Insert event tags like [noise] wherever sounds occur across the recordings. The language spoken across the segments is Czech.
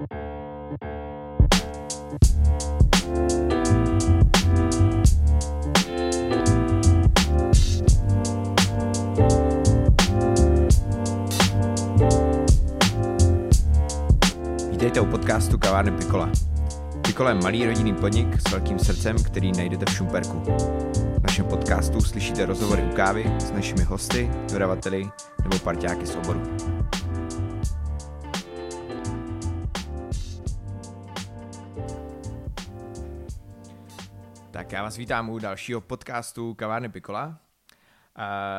Vítejte u podcastu Kavárny Pikola. Pikola je malý rodinný podnik s velkým srdcem, který najdete v Šumperku. V našem podcastu slyšíte rozhovory u kávy s našimi hosty, dodavateli nebo parťáky z oboru. Tak já vás vítám u dalšího podcastu Kavárny Pikola.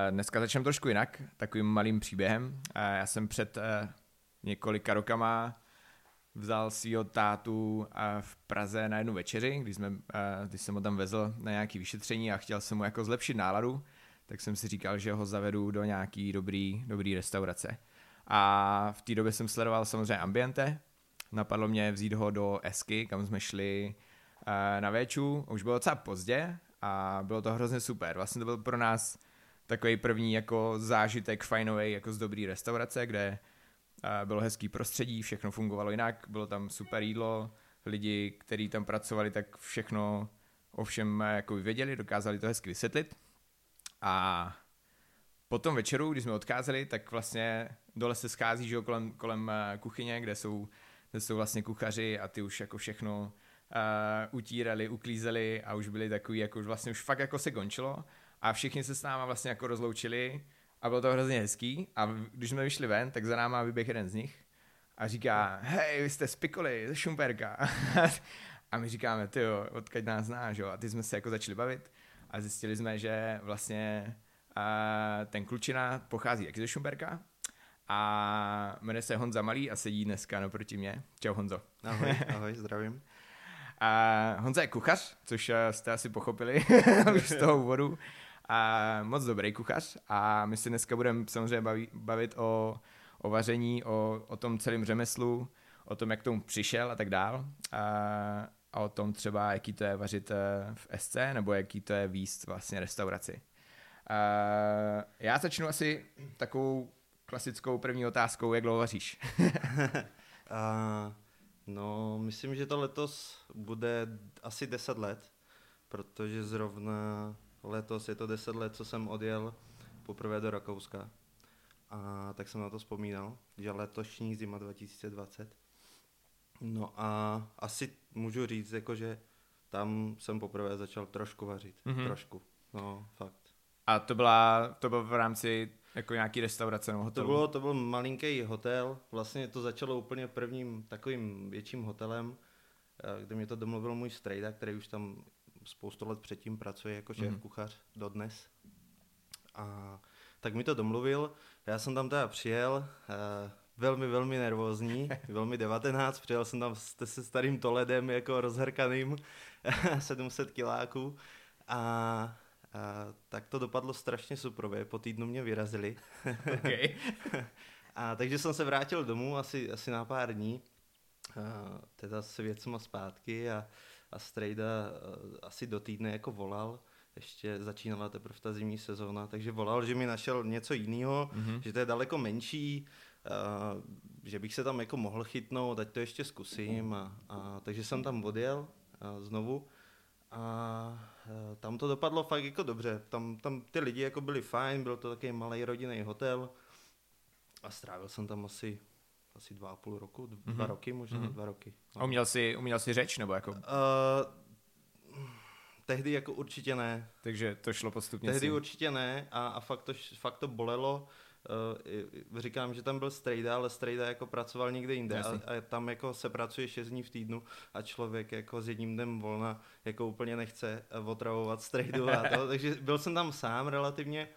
Dneska začneme trošku jinak, takovým malým příběhem. Já jsem před eh, několika rokama vzal svého tátu eh, v Praze na jednu večeři, když, jsme, eh, když jsem ho tam vezl na nějaké vyšetření a chtěl jsem mu jako zlepšit náladu, tak jsem si říkal, že ho zavedu do nějaký dobrý, dobrý restaurace. A v té době jsem sledoval samozřejmě ambiente, napadlo mě vzít ho do Esky, kam jsme šli na Véču, už bylo docela pozdě a bylo to hrozně super. Vlastně to byl pro nás takový první jako zážitek fajnový jako z dobrý restaurace, kde bylo hezký prostředí, všechno fungovalo jinak, bylo tam super jídlo, lidi, kteří tam pracovali, tak všechno o všem jako věděli, dokázali to hezky vysvětlit. A po tom večeru, když jsme odcházeli, tak vlastně dole se schází že kolem, kolem kuchyně, kde jsou, kde jsou vlastně kuchaři a ty už jako všechno uh, utírali, uklízeli a už byli takový, jako už vlastně už fakt jako se končilo a všichni se s náma vlastně jako rozloučili a bylo to hrozně hezký a když jsme vyšli ven, tak za náma vyběh jeden z nich a říká, hej, vy jste z Pikoli, ze Šumperka. [laughs] a my říkáme, ty jo, odkud nás znáš, jo. A ty jsme se jako začali bavit a zjistili jsme, že vlastně uh, ten klučina pochází jak ze Šumperka a jmenuje se Honza Malý a sedí dneska naproti mě. Čau Honzo. Ahoj, [laughs] ahoj, zdravím. A Honza je kuchař, což jste asi pochopili [laughs] už z toho úvodu a moc dobrý kuchař a my si dneska budeme samozřejmě bavit, bavit o, o vaření, o, o tom celém řemeslu, o tom, jak k tomu přišel a tak dál a, a o tom třeba, jaký to je vařit eh, v SC nebo jaký to je výst vlastně restauraci. A, já začnu asi takovou klasickou první otázkou, jak dlouho vaříš? a, [laughs] [laughs] no, myslím, že to letos bude asi 10 let, protože zrovna letos je to 10 let, co jsem odjel poprvé do Rakouska. A tak jsem na to vzpomínal, že letošní zima 2020. No a asi můžu říct, jako, že tam jsem poprvé začal trošku vařit. Mm-hmm. Trošku. No, fakt. A to byla, to bylo v rámci jako nějaký restaurace nebo hotelu? To, bylo, to byl malinký hotel, vlastně to začalo úplně prvním takovým větším hotelem, eh, kde mě to domluvil můj strejda, který už tam spoustu let předtím pracuje jako šéf mm. kuchař dodnes. A tak mi to domluvil, já jsem tam teda přijel, uh, velmi, velmi nervózní, [laughs] velmi 19, přijel jsem tam se starým Toledem jako rozhrkaným, [laughs] 700 kiláků a, a tak to dopadlo strašně suprově, po týdnu mě vyrazili. [laughs] okay. [laughs] a takže jsem se vrátil domů asi, asi na pár dní, a, teda s věcma zpátky a a Strejda asi do týdne jako volal, ještě začínala teprve ta zimní sezóna, takže volal, že mi našel něco jiného, mm-hmm. že to je daleko menší, uh, že bych se tam jako mohl chytnout, ať to ještě zkusím a, a takže jsem tam odjel uh, znovu a uh, tam to dopadlo fakt jako dobře, tam, tam ty lidi jako byli fajn, byl to takový malý rodinný hotel a strávil jsem tam asi asi dva a půl roku, dva mm-hmm. roky možná, mm-hmm. dva roky. No. A uměl jsi, uměl jsi řeč, nebo jako? Uh, tehdy jako určitě ne. Takže to šlo postupně. Tehdy si. určitě ne a, a fakt, to, fakt to bolelo. Uh, říkám, že tam byl strejda, ale strejda jako pracoval někde jinde a, a tam jako se pracuje 6 dní v týdnu a člověk jako s jedním dnem volna jako úplně nechce otravovat strejdu a to, [laughs] takže byl jsem tam sám relativně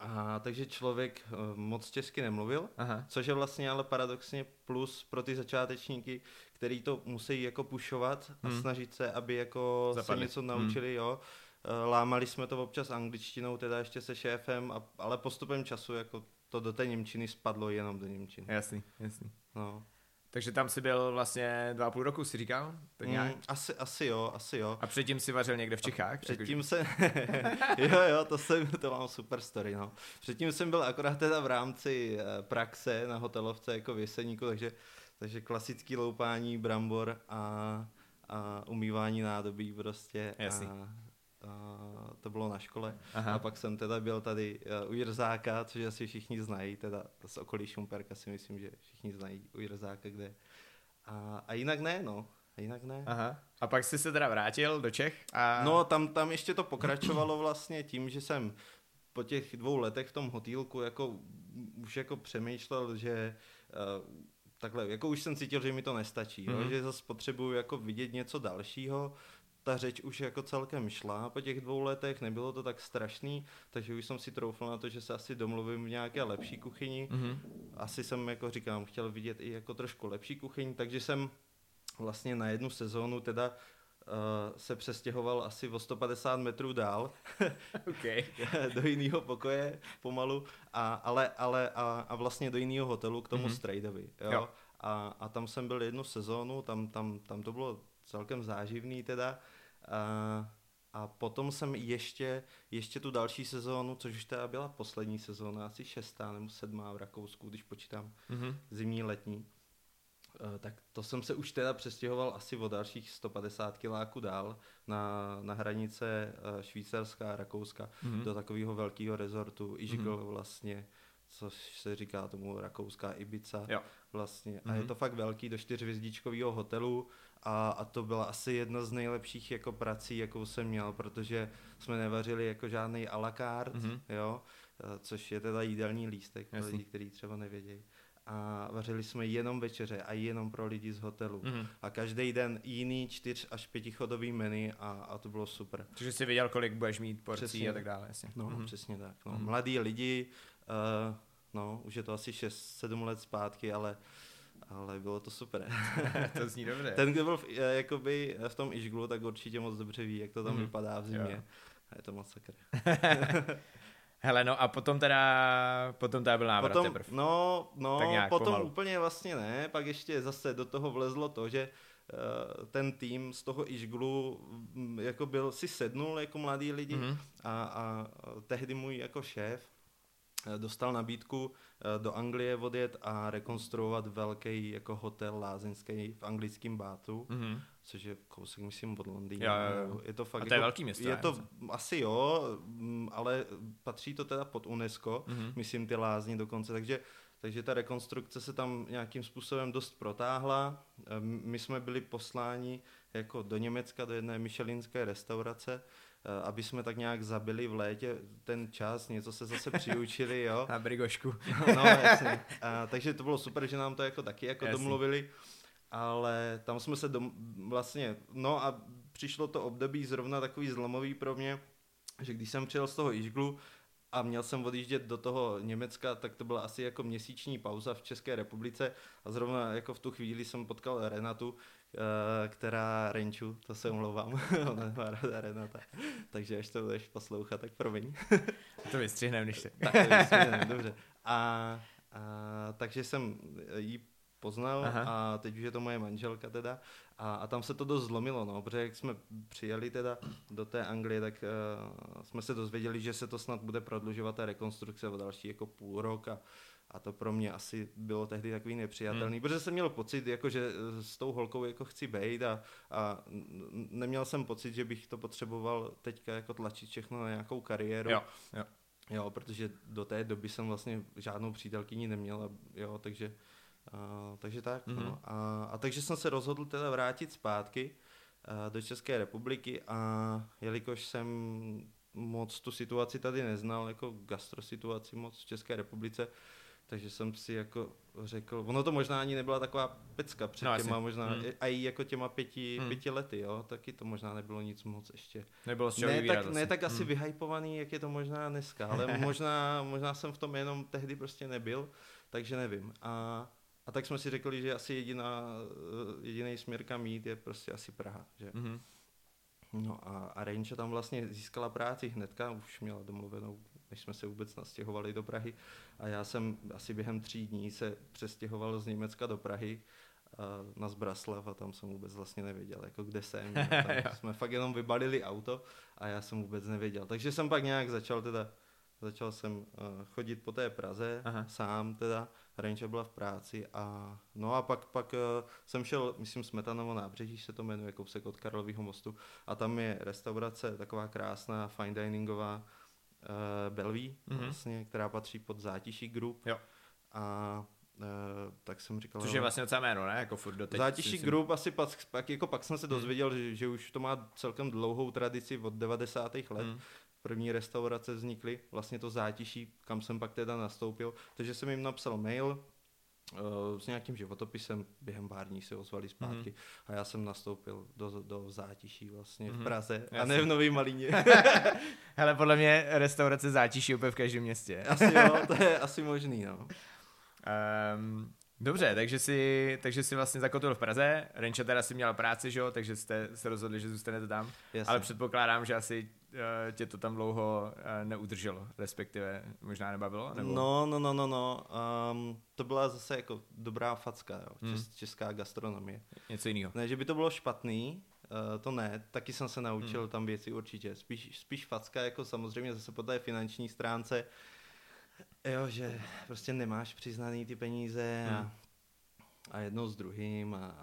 a takže člověk uh, moc česky nemluvil, Aha. což je vlastně ale paradoxně plus pro ty začátečníky, který to musí jako pušovat a hmm. snažit se, aby jako Zapadli. se něco naučili, hmm. jo. Uh, lámali jsme to občas angličtinou, teda ještě se šéfem, a, ale postupem času jako to do té Němčiny spadlo jenom do Němčiny. Jasný, jasný. No. Takže tam si byl vlastně dva a půl roku, si říkal? Tak mm, nějak? Mm, asi, asi jo, asi jo. A předtím si vařil někde v Čechách? A předtím jsem, [laughs] jo jo, to, jsem, to mám super story, no. Předtím jsem byl akorát teda v rámci eh, praxe na hotelovce jako v Jeseníku, takže takže klasický loupání brambor a, a umývání nádobí prostě. Jasný. A, a to bylo na škole. Aha. A pak jsem teda byl tady uh, u Jirzáka, což asi všichni znají, teda z okolí Šumperka si myslím, že všichni znají u Jirzáka, kde. A, a jinak ne, no. A jinak ne. Aha. A pak jsi se teda vrátil do Čech a... No, tam, tam ještě to pokračovalo vlastně tím, že jsem po těch dvou letech v tom hotýlku jako už jako přemýšlel, že uh, takhle, jako už jsem cítil, že mi to nestačí, mm-hmm. jo, že zase potřebuju jako vidět něco dalšího, ta řeč už jako celkem šla po těch dvou letech, nebylo to tak strašný, takže už jsem si troufl na to, že se asi domluvím v nějaké lepší kuchyni. Mm-hmm. Asi jsem, jako říkám, chtěl vidět i jako trošku lepší kuchyň, takže jsem vlastně na jednu sezónu teda uh, se přestěhoval asi o 150 metrů dál [laughs] okay. [laughs] do jiného pokoje pomalu, a, ale, ale a, a vlastně do jiného hotelu k tomu mm-hmm. Strejdovi. Jo? Jo. A, a tam jsem byl jednu sezónu, tam, tam, tam to bylo celkem záživný teda. A, a potom jsem ještě, ještě tu další sezónu, což už teda byla poslední sezóna, asi šestá nebo sedmá v Rakousku, když počítám mm-hmm. zimní, letní, tak to jsem se už teda přestěhoval asi o dalších 150 kiláků dál na, na hranice Švýcarská a Rakouska mm-hmm. do takového velkého rezortu Ižgl mm-hmm. vlastně, což se říká tomu rakouská Ibiza jo. vlastně. Mm-hmm. A je to fakt velký do čtyřvězdičkového hotelu a, a to byla asi jedna z nejlepších jako prací, jakou jsem měl, protože jsme nevařili jako žádný a la carte, mm-hmm. jo, což je teda jídelní lístek pro lidi, kteří třeba nevědějí a vařili jsme jenom večeře a jenom pro lidi z hotelu. Mm-hmm. A každý den jiný čtyř až pětichodový menu a, a to bylo super. Takže jsi věděl, kolik budeš mít porcí přesně. a tak dále. Jasně. No, mm-hmm. přesně tak. No. Mm-hmm. Mladí lidi, uh, no, už je to asi 6-7 let zpátky, ale ale bylo to super. [laughs] to zní dobře. Ten, kdo byl v, eh, jakoby v tom Ižglu, tak určitě moc dobře ví, jak to tam mm. vypadá v zimě. Jo. A je to masakr. [laughs] Hele, no a potom teda, potom teda byl návrat potom, teprv. No, no, tak nějak potom pomalu. úplně vlastně ne, pak ještě zase do toho vlezlo to, že uh, ten tým z toho Ižglu mm, jako byl, si sednul jako mladí lidi mm-hmm. a, a tehdy můj jako šéf Eh, dostal nabídku eh, do Anglie odjet a rekonstruovat velký jako hotel lázeňský v anglickém Bátu, mm-hmm. což je kousek, myslím, od Londýna. Jo, jo, jo. Je to fakt a to je jako, velký město. Je to asi jo, mm, ale patří to teda pod UNESCO, mm-hmm. myslím ty lázně dokonce, takže takže ta rekonstrukce se tam nějakým způsobem dost protáhla. Eh, my jsme byli posláni jako do Německa, do jedné michelinské restaurace, Eh, aby jsme tak nějak zabili v létě ten čas, něco se zase přiučili, jo. [laughs] Na brigošku. [laughs] no, jasně. A, takže to bylo super, že nám to jako taky jako jasný. domluvili, ale tam jsme se dom, vlastně, no a přišlo to období zrovna takový zlomový pro mě, že když jsem přijel z toho Ižglu, a měl jsem odjíždět do toho Německa, tak to byla asi jako měsíční pauza v České republice a zrovna jako v tu chvíli jsem potkal Renatu, Eh, která Renču, to se omlouvám, [laughs] ona má ráda Renata, takže až to budeš poslouchat, tak promiň. to vystřihnem, když te... tak to dobře. A, a, takže jsem jí poznal Aha. a teď už je to moje manželka teda a, a tam se to dost zlomilo, no, protože jak jsme přijeli teda do té Anglie, tak uh, jsme se dozvěděli, že se to snad bude prodlužovat ta rekonstrukce o další jako půl rok a a to pro mě asi bylo tehdy takový nepřijatelný, hmm. protože jsem měl pocit, jako, že eh, s tou holkou jako chci bejt a, a neměl jsem pocit, že bych to potřeboval teďka jako tlačit všechno na nějakou kariéru. Jo, jo. Jo, protože do té doby jsem vlastně žádnou přítelkyni neměl, a, jo, takže, a, takže tak. Mm-hmm. No. Hmm. A, a takže jsem se rozhodl teda vrátit zpátky a, do České republiky a jelikož jsem moc tu situaci tady neznal, jako gastrosituaci moc v České republice, takže jsem si jako řekl, ono to možná ani nebyla taková pecka před no, těma asi. možná, hmm. a i jako těma pěti, hmm. pěti lety, jo, taky to možná nebylo nic moc ještě. Nebylo ne, tak, ne tak asi hmm. vyhypovaný, jak je to možná dneska, ale [laughs] možná, možná jsem v tom jenom tehdy prostě nebyl, takže nevím. A, a tak jsme si řekli, že asi jediná, jediný směr kam jít je prostě asi Praha, že. Hmm. No a, a Renča tam vlastně získala práci hnedka, už měla domluvenou než jsme se vůbec nastěhovali do Prahy. A já jsem asi během tří dní se přestěhoval z Německa do Prahy na Zbraslav a tam jsem vůbec vlastně nevěděl, jako kde jsem. [laughs] Tam jsme fakt jenom vybalili auto a já jsem vůbec nevěděl. Takže jsem pak nějak začal teda, začal jsem chodit po té Praze Aha. sám teda Renča byla v práci a no a pak, pak uh, jsem šel, myslím, Smetanovo nábřeží se to jmenuje, kousek od Karlového mostu a tam je restaurace, taková krásná, fine diningová, uh, Belví, mm-hmm. vlastně, která patří pod zátiší Group. Jo. A Uh, tak jsem říkal... Což je vlastně docela jméno, ne? Jako furt doteď. Zátiší si... Group asi pak, pak, jako pak jsem se hmm. dozvěděl, že, že už to má celkem dlouhou tradici od 90. let. Hmm. První restaurace vznikly, vlastně to zátiší, kam jsem pak teda nastoupil. Takže jsem jim napsal mail, s nějakým životopisem, během pár dní se ozvali zpátky mm-hmm. a já jsem nastoupil do, do zátiší vlastně mm-hmm. v mhm. Praze Jasně. a ne v Nový Malíně. [laughs] Hele, podle mě restaurace zátiší úplně v každém městě. asi jo, to je asi možný, no. Um, dobře, takže si, takže si vlastně zakotil v Praze, Renča teda si měla práci, že jo, takže jste se rozhodli, že zůstanete tam, Jasně. ale předpokládám, že asi tě to tam dlouho uh, neudrželo, respektive možná nebavilo? Nebo? No, no, no, no, no, um, to byla zase jako dobrá facka, jo, hmm. Čes, česká gastronomie. Něco jiného. Ne, že by to bylo špatný, Uh, to ne, taky jsem se naučil hmm. tam věci určitě. Spíš, spíš facka, jako samozřejmě zase po té finanční stránce, Jo, že prostě nemáš přiznaný ty peníze a, hmm. a jednou s druhým a,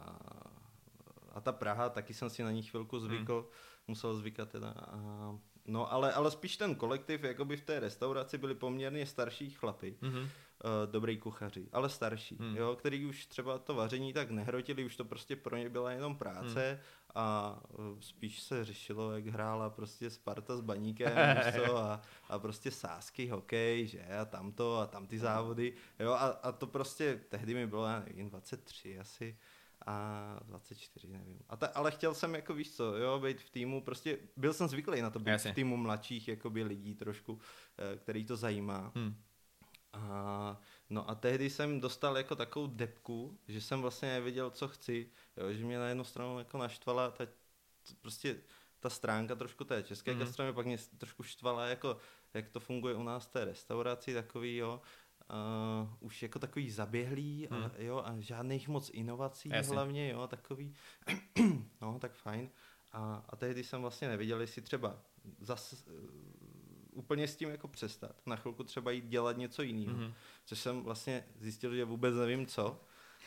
a ta Praha, taky jsem si na ní chvilku zvykl, hmm. Musel zvykat teda. A, no ale, ale spíš ten kolektiv, jakoby v té restauraci byli poměrně starší chlapy. Hmm uh, dobrý kuchaři, ale starší, hmm. jo, který už třeba to vaření tak nehrotili, už to prostě pro ně byla jenom práce hmm. a uh, spíš se řešilo, jak hrála prostě Sparta s baníkem [laughs] a, a prostě sásky, hokej, že a tamto a tam ty závody, jo, a, a to prostě tehdy mi bylo, já nevím, 23 asi, a 24, nevím. A ta, ale chtěl jsem jako víš co, jo, být v týmu, prostě byl jsem zvyklý na to být Jasně. v týmu mladších jakoby lidí trošku, eh, který to zajímá. Hmm. A, no a tehdy jsem dostal jako takovou depku, že jsem vlastně nevěděl, co chci, jo, že mě na jednu stranu jako naštvala ta, prostě ta stránka trošku té české mm. gastronomie, pak mě trošku štvala, jako, jak to funguje u nás v té restauraci, takový, jo, uh, už jako takový zaběhlý, mm. a, jo, a žádných moc inovací Jasně. hlavně, jo, takový, [clears throat] no, tak fajn. A, a tehdy jsem vlastně nevěděl, jestli třeba zas, úplně s tím jako přestat. Na chvilku třeba jít dělat něco jiného. Mm-hmm. Což jsem vlastně zjistil, že vůbec nevím co.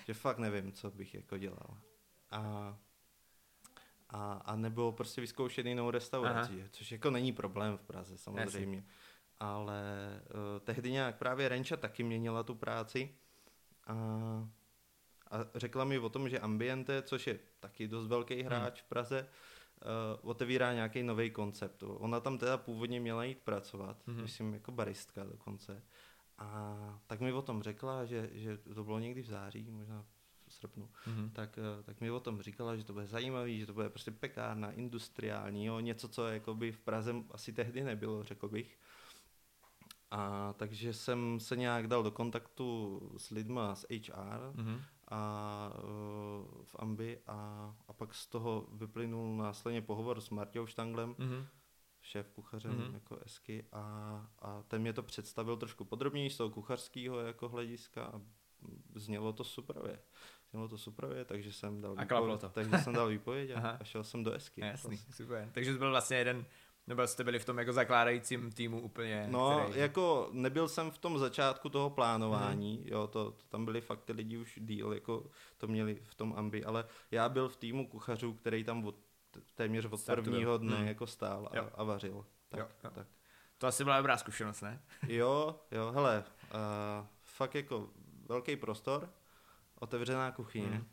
Že fakt nevím, co bych jako dělal. A, a, a nebo prostě vyzkoušet jinou restauraci, Aha. což jako není problém v Praze samozřejmě. Jasně. Ale uh, tehdy nějak právě Renča taky měnila tu práci a, a řekla mi o tom, že Ambiente, což je taky dost velký hráč hmm. v Praze, uh, otevírá nějaký nový koncept. Ona tam teda původně měla jít pracovat, mm-hmm. myslím jako baristka dokonce. A tak mi o tom řekla, že, že to bylo někdy v září, možná v srpnu, mm-hmm. tak, uh, tak mi o tom říkala, že to bude zajímavý, že to bude prostě pekárna, industriální, jo, něco, co jakoby v Praze asi tehdy nebylo, řekl bych. A takže jsem se nějak dal do kontaktu s lidma z HR mm-hmm a uh, v Ambi a, a pak z toho vyplynul následně pohovor s Martěou Štanglem, mm-hmm. šéf kuchařem mm-hmm. jako Esky a, a ten mě to představil trošku podrobněji z toho kuchařského jako hlediska a znělo to superově. Znělo to superově, takže jsem dal, a výpověď, to. takže jsem dal [laughs] výpověď a, a šel jsem do Esky. Jasný, vlastně. super. Takže to byl vlastně jeden nebo jste byli v tom jako zakládajícím týmu úplně? No, který... jako nebyl jsem v tom začátku toho plánování, hmm. jo, to, to, tam byli fakt ty lidi už díl, jako to měli v tom ambi, ale já byl v týmu kuchařů, který tam od, téměř od Startu prvního dne hmm. jako stál a, a vařil. Tak, jo, jo. tak. To asi byla dobrá zkušenost, ne? [laughs] jo, jo, hele, uh, fakt jako velký prostor, otevřená kuchyně, hmm.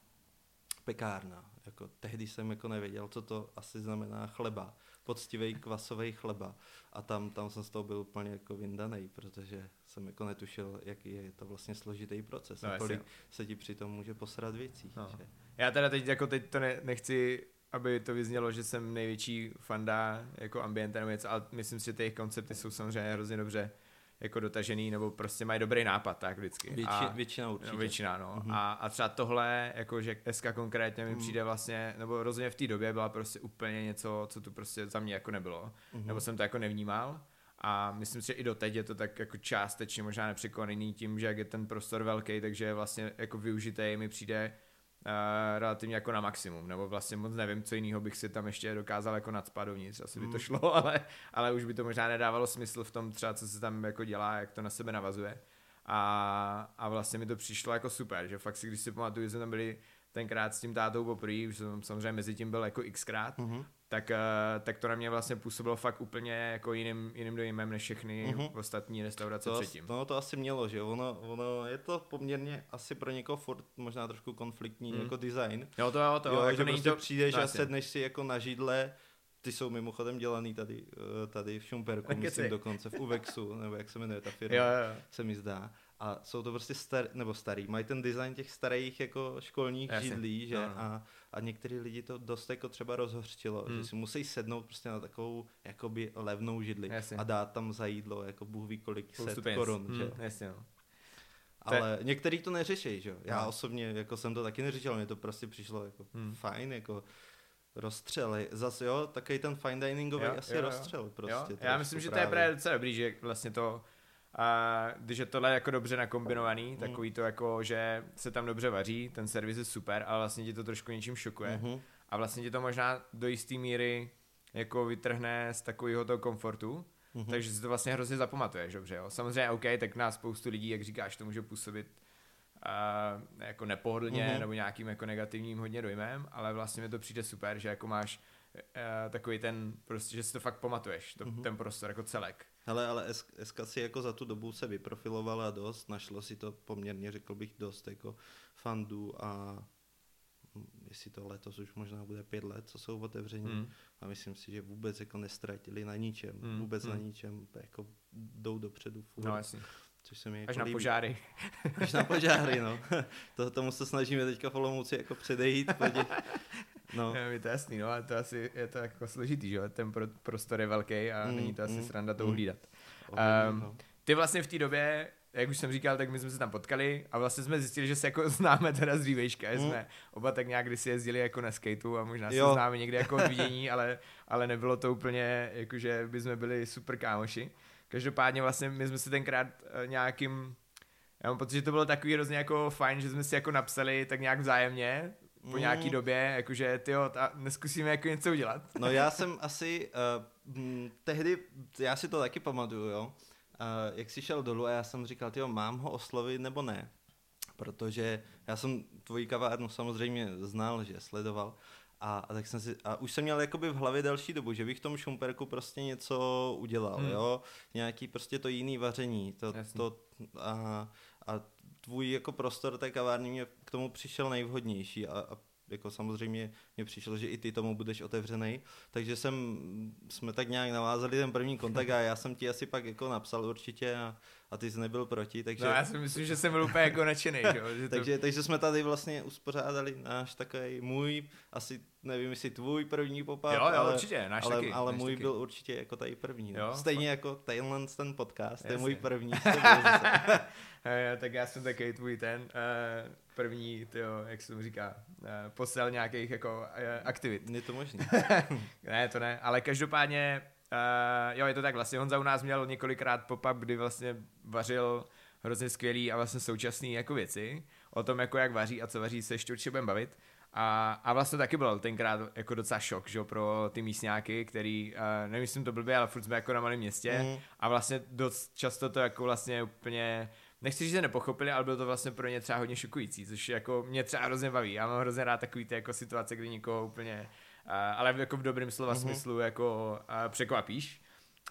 pekárna, jako tehdy jsem jako nevěděl, co to asi znamená chleba poctivý kvasový chleba. A tam, tam jsem z toho byl úplně jako vyndaný, protože jsem jako netušil, jaký je to vlastně složitý proces no, a kolik se ti při tom může posrat věcí. No. Že? Já teda teď, jako teď to ne, nechci aby to vyznělo, že jsem největší fanda jako ambiente nebo něco, ale myslím si, že ty jejich koncepty jsou samozřejmě hrozně dobře jako dotažený, nebo prostě mají dobrý nápad, tak vždycky. Větši, a, většina určitě. No, většina, no. Mm-hmm. A, a třeba tohle, jako že SK konkrétně mi mm. přijde vlastně, nebo rozhodně v té době byla prostě úplně něco, co tu prostě za mě jako nebylo. Mm-hmm. Nebo jsem to jako nevnímal. A myslím si, že i doteď je to tak jako částečně možná nepřekonaný tím, že jak je ten prostor velký, takže vlastně jako využitý mi přijde relativně jako na maximum, nebo vlastně moc nevím, co jiného bych si tam ještě dokázal jako nadspat dovnitř, asi by to hmm. šlo, [laughs] ale, ale už by to možná nedávalo smysl v tom třeba, co se tam jako dělá, jak to na sebe navazuje. A, a vlastně mi to přišlo jako super, že fakt si, když si pamatuju, že jsme tam byli tenkrát s tím tátou poprvé, už jsem samozřejmě mezi tím byl jako xkrát, mm-hmm. tak, uh, tak to na mě vlastně působilo fakt úplně jako jiným, jiným dojmem než všechny mm-hmm. ostatní restaurace to, předtím. No to asi mělo, že ono, ono je to poměrně asi pro někoho furt možná trošku konfliktní mm. jako design. Jo to jo, to jo. Jako že prostě to, přijdeš a sedneš si jako na židle, ty jsou mimochodem dělaný tady, eh, tady v Šumperku, myslím dokonce v Uvexu, nebo jak se jmenuje ta [laughs] firma, jo, jo. se mi zdá. A jsou to prostě star, nebo starý, mají ten design těch starých jako školních Jasně. židlí, že? A, a některý lidi to dost jako třeba rozhořčilo, hmm. že si musí sednout prostě na takovou jakoby levnou židli Jasně. a dát tam za jídlo jako bůh ví kolik Spoustu set korun, hmm, že? Jasně, no. Ale některý to neřeší, že Já no. osobně jako jsem to taky neřešil, mně to prostě přišlo jako hmm. fajn, jako rozstřely. Zase jo, takový ten fine diningový jo, asi jo, rozstřel prostě. Jo. Já myslím, že to je právě docela dobrý, že vlastně to a když je tohle jako dobře nakombinovaný, mm. takový to jako, že se tam dobře vaří, ten servis je super, ale vlastně ti to trošku něčím šokuje. Mm-hmm. A vlastně ti to možná do jisté míry jako vytrhne z takového toho komfortu, mm-hmm. takže si to vlastně hrozně zapamatuješ, dobře jo. Samozřejmě OK, tak na spoustu lidí, jak říkáš, to může působit uh, jako nepohodlně mm-hmm. nebo nějakým jako negativním hodně dojmem, ale vlastně mi to přijde super, že jako máš takový ten, prostě, že si to fakt pamatuješ, to, mm-hmm. ten prostor jako celek. Hele, ale SK si jako za tu dobu se vyprofilovala dost, našlo si to poměrně, řekl bych, dost jako fandů a jestli to letos už možná bude pět let, co jsou otevření mm. a myslím si, že vůbec jako nestratili na ničem, mm. vůbec mm. na ničem, jako jdou dopředu furt. No, jasně. Což se mi jako Až líbí. na požáry. Až na požáry, no. [laughs] to, tomu se snažíme teďka v Olomouci jako předejít. No. [laughs] Je to jasný, no, ale to asi je to jako složitý, že ten pro, prostor je velký a mm, není to asi mm, sranda to mm. uhlídat. Um, ty vlastně v té době, jak už jsem říkal, tak my jsme se tam potkali a vlastně jsme zjistili, že se jako [laughs] známe teda z dřívějška, mm. jsme oba tak nějak kdysi jezdili jako na skateu a možná jo. se známe někde jako od [laughs] vidění, ale, ale nebylo to úplně, jakože by jsme byli super kámoši. Každopádně vlastně my jsme si tenkrát uh, nějakým já mám pocit, že to bylo takový hrozně jako fajn, že jsme si jako napsali tak nějak vzájemně, po mm. nějaký době, jakože ty jo, neskusíme jako něco udělat. No já jsem asi, uh, m, tehdy, já si to taky pamatuju, jo, uh, jak jsi šel dolů a já jsem říkal, jo, mám ho oslovit nebo ne, protože já jsem tvoji kavárnu samozřejmě znal, že sledoval, a, a, tak jsem si, a už jsem měl jakoby v hlavě další dobu, že bych v tom šumperku prostě něco udělal, hmm. jo, nějaký prostě to jiný vaření, to, to a, a tvůj jako prostor té kavárny mě k tomu přišel nejvhodnější a, a jako samozřejmě mě přišlo, že i ty tomu budeš otevřený, takže jsem, jsme tak nějak navázali ten první kontakt a já jsem ti asi pak jako napsal určitě a, a ty jsi nebyl proti, takže... No já si myslím, že jsem byl úplně jako nadšený, že to... takže, takže jsme tady vlastně uspořádali náš takový můj, asi nevím, jestli tvůj první popad, jo, jo, ale, určitě, náš ale, taky, ale náš můj taky. byl určitě jako tady první. No. Jo? Stejně jako tenhle ten podcast, to je můj první. [laughs] [laughs] tak já jsem taky tvůj ten uh, první, tyjo, jak se tomu říká, uh, posel nějakých jako uh, aktivit. Je to možné. [laughs] ne, to ne, ale každopádně Uh, jo, je to tak, vlastně Honza u nás měl několikrát pop-up, kdy vlastně vařil hrozně skvělý a vlastně současný jako věci, o tom jako jak vaří a co vaří se ještě určitě budeme bavit. A, a vlastně taky byl tenkrát jako docela šok, že pro ty místňáky, který, uh, nevím, jestli to blbě, ale furt jsme jako na malém městě mm. a vlastně dost často to jako vlastně úplně nechci že nepochopili, ale bylo to vlastně pro ně třeba hodně šokující, což jako mě třeba hrozně baví. Já mám hrozně rád takový ty jako situace, kdy někoho úplně ale jako v dobrém slova mm-hmm. smyslu jako překvapíš.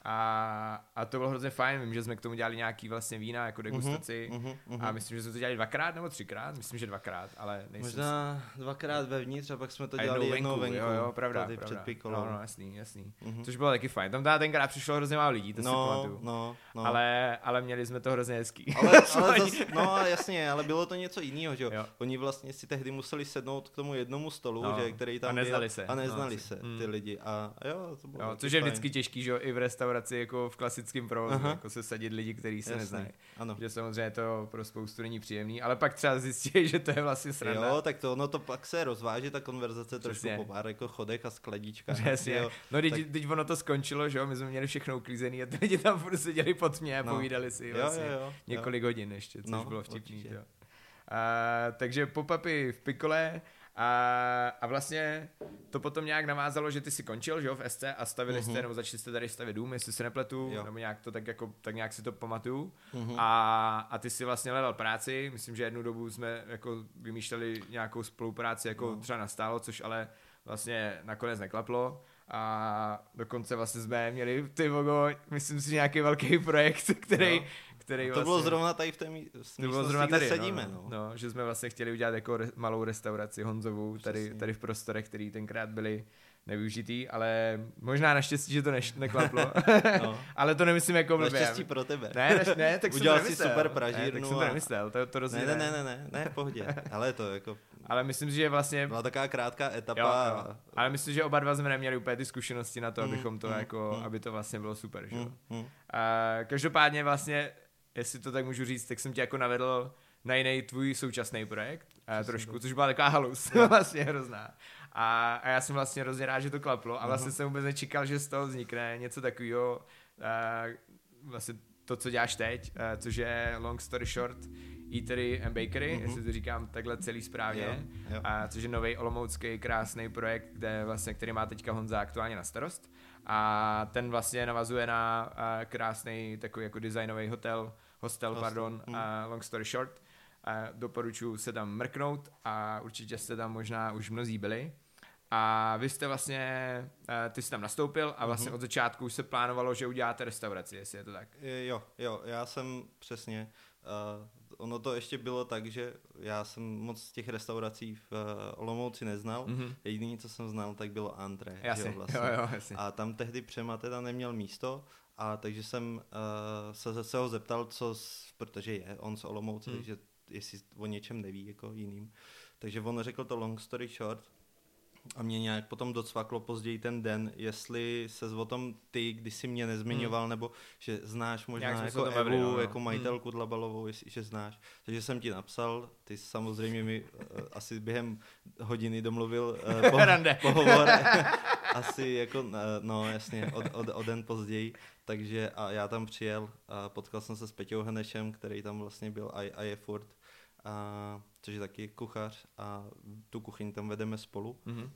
A, a to bylo hrozně fajn, vím, že jsme k tomu dělali nějaký vlastně vína jako degustaci uh-huh, uh-huh. a myslím, že jsme to dělali dvakrát nebo třikrát, myslím, že dvakrát, ale nejsem Možná si... dvakrát vevnitř a pak jsme to dělali jednou venku, jo, jo, pravda, tady pravda. před pikolou. No, no, jasný, jasný. Uh-huh. Což bylo taky fajn, tam teda tenkrát přišlo hrozně málo lidí, to no, si pamatuju. No, no. Ale, ale měli jsme to hrozně hezký. Ale, ale [laughs] zas, no jasně, ale bylo to něco jiného, že jo. Oni vlastně si tehdy museli sednout k tomu jednomu stolu, no. že, který tam a neznali byl, se. A neznali no, se ty hmm. lidi. A jo, to bylo jo, což je vždycky těžký, že jo, i v restauraci jako v klasickém provozu, Aha. jako se sadit lidi, kteří se neznají. Ano. Že samozřejmě to pro spoustu není příjemný, ale pak třeba zjistí, [laughs] že to je vlastně sranda. Jo, tak to ono to pak se rozváží, ta konverzace trošku po pár jako chodech a skladíčkách. Přesně. Jo. No, teď, tak... teď ono to skončilo, že jo, my jsme měli všechno uklízený a ty lidi tam furt seděli pod mě a no. povídali si vlastně jo, jo, jo, několik jo. hodin ještě, což no, bylo vtipný. Jo. Uh, takže pop-upy v Pikole A, a vlastně to potom nějak navázalo, že ty si končil, že jo, v SC a stavili mm-hmm. jste, nebo začali jste tady stavět dům, jestli se nepletu, jo. nebo nějak to tak jako, tak nějak si to pamatuju. Mm-hmm. A, a ty si vlastně hledal práci, myslím, že jednu dobu jsme jako vymýšleli nějakou spolupráci jako no. třeba nastálo, což ale vlastně nakonec neklaplo a dokonce vlastně jsme měli ty vogo, myslím si, nějaký velký projekt, [laughs] který, no který to vlastně, bylo zrovna tady v té místnosti, to bylo zrovna tady, kde sedíme. No, no. no, že jsme vlastně chtěli udělat jako re, malou restauraci Honzovou tady, tady v prostorech, který tenkrát byly nevyužitý, ale možná naštěstí, že to neš, neklaplo. [laughs] no. [laughs] ale to nemyslím jako blbě. Naštěstí pro tebe. Ne, ne, ne tak Udělal jsem si super pražírnu. Ne, tak jsem to nemyslel, to, to ne, ne, ne, ne, ne, ne, v pohodě. Ale to jako... Ale myslím si, že vlastně... Byla taková krátká etapa. Jo, jo. Ale myslím, že oba dva jsme neměli úplně ty zkušenosti na to, mm, abychom to mm, jako, mm. aby to vlastně bylo super, že? Mm, mm. A každopádně vlastně jestli to tak můžu říct, tak jsem tě jako navedl na jiný tvůj současný projekt, a trošku, což byla taková halus, [laughs] vlastně hrozná. A, a já jsem vlastně hrozně rád, že to klaplo a vlastně uh-huh. jsem vůbec nečekal, že z toho vznikne něco takového, vlastně to, co děláš teď, uh, což je long story short, Eatery and Bakery, uh-huh. jestli to říkám takhle celý správně, jo, jo. A, což je nový olomoucký krásný projekt, kde vlastně, který má teďka Honza aktuálně na starost. A ten vlastně navazuje na krásný takový jako designový hotel, hostel, hostel. pardon, hmm. uh, long story short. Uh, doporučuji se tam mrknout a určitě jste tam možná už mnozí byli. A vy jste vlastně, uh, ty jsi tam nastoupil a vlastně mm-hmm. od začátku už se plánovalo, že uděláte restauraci, jestli je to tak. Jo, jo, já jsem přesně, uh, ono to ještě bylo tak, že já jsem moc těch restaurací v uh, Olomouci neznal, mm-hmm. jediné, co jsem znal, tak bylo Antre. Jasně, [laughs] jo, vlastně. jo, jo, jasně. A tam tehdy Přema teda neměl místo a takže jsem uh, se, se ho zeptal, co, s, protože je on z Olomouce, hmm. takže jestli o něčem neví jako jiným. Takže on řekl to long story short a mě nějak potom docvaklo později ten den, jestli se o tom ty, když jsi mě nezmiňoval, hmm. nebo že znáš možná nějak jako Evu, bavili, no, jako majitelku hmm. Dlabalovou, jestli, že znáš. Takže jsem ti napsal, ty samozřejmě mi uh, asi během hodiny domluvil [laughs] uh, po, pohovor, [laughs] asi jako, uh, no jasně, od, od, o den později. Takže a já tam přijel a potkal jsem se s Peťou Henešem, který tam vlastně byl a, a je furt, a, což je taky kuchař a tu kuchyni tam vedeme spolu. Mm-hmm.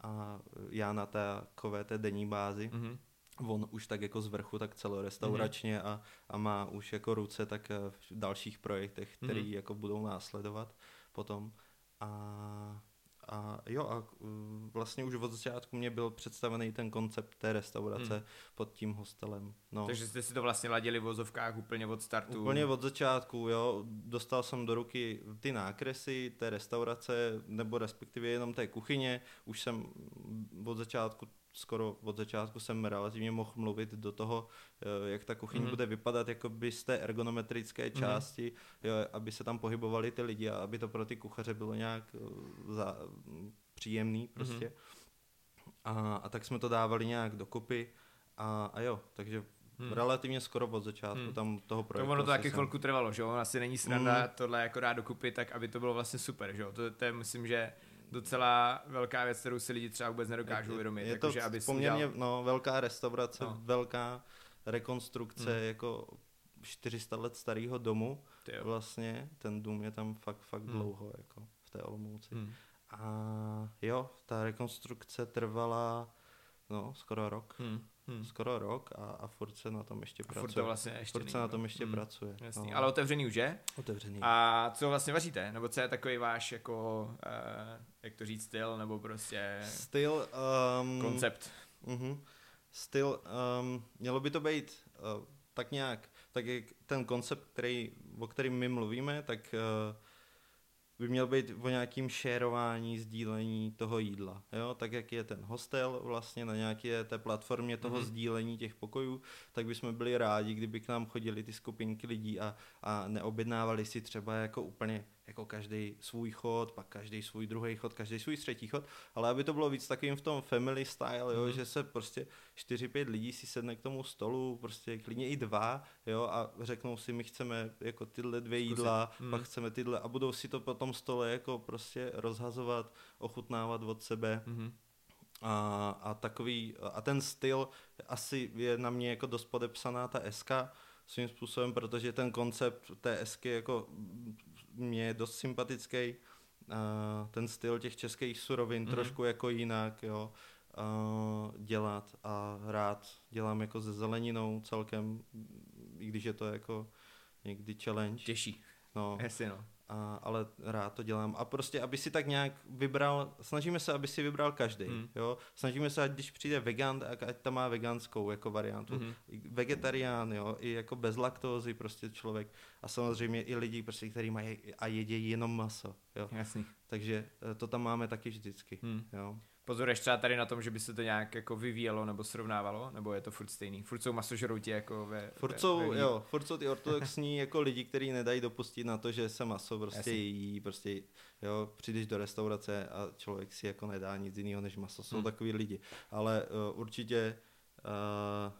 A já na té kové té denní bázi. Mm-hmm. On už tak jako z vrchu, tak celorestauračně mm-hmm. a, a má už jako ruce tak v dalších projektech, které mm-hmm. jako budou následovat potom. A a jo, a mm, vlastně už od začátku mě byl představený ten koncept té restaurace hmm. pod tím hostelem. No. Takže jste si to vlastně ladili v vozovkách úplně od startu? Úplně od začátku, jo. Dostal jsem do ruky ty nákresy té restaurace, nebo respektive jenom té kuchyně. Už jsem od začátku skoro od začátku jsem relativně mohl mluvit do toho, eh, jak ta kuchyň mm. bude vypadat jako by z té ergonometrické mhm. části, mm. jo, aby se tam pohybovali ty lidi a aby to pro ty kuchaře bylo nějak eh, za, příjemný mhm. prostě. Mm. A, a tak jsme to dávali nějak dokupy a, a jo, takže Hmm. Relativně skoro od začátku hmm. tam toho projektu. To ono to taky jsem... chvilku trvalo, že jo? Asi není sranda hmm. tohle jako dát dokupy, tak aby to bylo vlastně super, že jo? To, to je, myslím, že docela velká věc, kterou si lidi třeba vůbec nedokážou uvědomit. Je, je to že, aby poměrně udělal... no, velká restaurace, no. velká rekonstrukce, hmm. jako 400 let starého domu. Vlastně ten dům je tam fakt, fakt hmm. dlouho, jako v té Olomouci. Hmm. A jo, ta rekonstrukce trvala no, skoro rok. Hmm. Hmm. Skoro rok a, a furt se na tom ještě a pracuje. Furt, to vlastně ještě furt se na tom ještě hmm. pracuje. Jasný. No. Ale otevřený už je? Otevřený. A co vlastně vaříte? Nebo co je takový váš jako, uh, jak to říct, styl, nebo prostě... Styl... Um, koncept. Uh-huh. Styl, um, mělo by to být uh, tak nějak, tak jak ten koncept, který, o kterým my mluvíme, tak uh, by měl být o nějakým šérování, sdílení toho jídla. Jo? Tak jak je ten hostel vlastně na nějaké té platformě toho mm-hmm. sdílení těch pokojů, tak bychom byli rádi, kdyby k nám chodili ty skupinky lidí a, a neobjednávali si třeba jako úplně jako každý svůj chod, pak každý svůj druhý chod, každý svůj třetí chod, ale aby to bylo víc takovým v tom family style, jo, mm. že se prostě 4-5 lidí si sedne k tomu stolu, prostě klidně i dva, jo, a řeknou si, my chceme jako tyhle dvě jídla, mm. pak chceme tyhle a budou si to po tom stole jako prostě rozhazovat, ochutnávat od sebe. Mm. A, a takový, a ten styl asi je na mě jako dost podepsaná ta SK, svým způsobem, protože ten koncept té esky jako mě je dost sympatický. ten styl těch českých surovin mm-hmm. trošku jako jinak, jo, uh, dělat a rád dělám jako se zeleninou celkem, i když je to jako někdy challenge. Těžší. No. Jestli no a, ale rád to dělám. A prostě, aby si tak nějak vybral, snažíme se, aby si vybral každý, mm. jo. Snažíme se, ať když přijde vegan, tak ať tam má veganskou jako variantu. Mm. Vegetarián, jo, i jako bez laktózy prostě člověk. A samozřejmě i lidi, prostě, kteří mají a jedí jenom maso, jo. Jasný. Takže eh, to tam máme taky vždycky, mm. jo. Pozoruješ třeba tady na tom, že by se to nějak jako vyvíjelo nebo srovnávalo, nebo je to furt stejný? Furt jsou masožrouti jako ve... Furt jsou, ve, ve jo, furt jsou ty ortodoxní [laughs] jako lidi, kteří nedají dopustit na to, že se maso prostě Jasně. jí, prostě, jo, přijdeš do restaurace a člověk si jako nedá nic jiného než maso. Jsou hmm. takový lidi. Ale uh, určitě uh,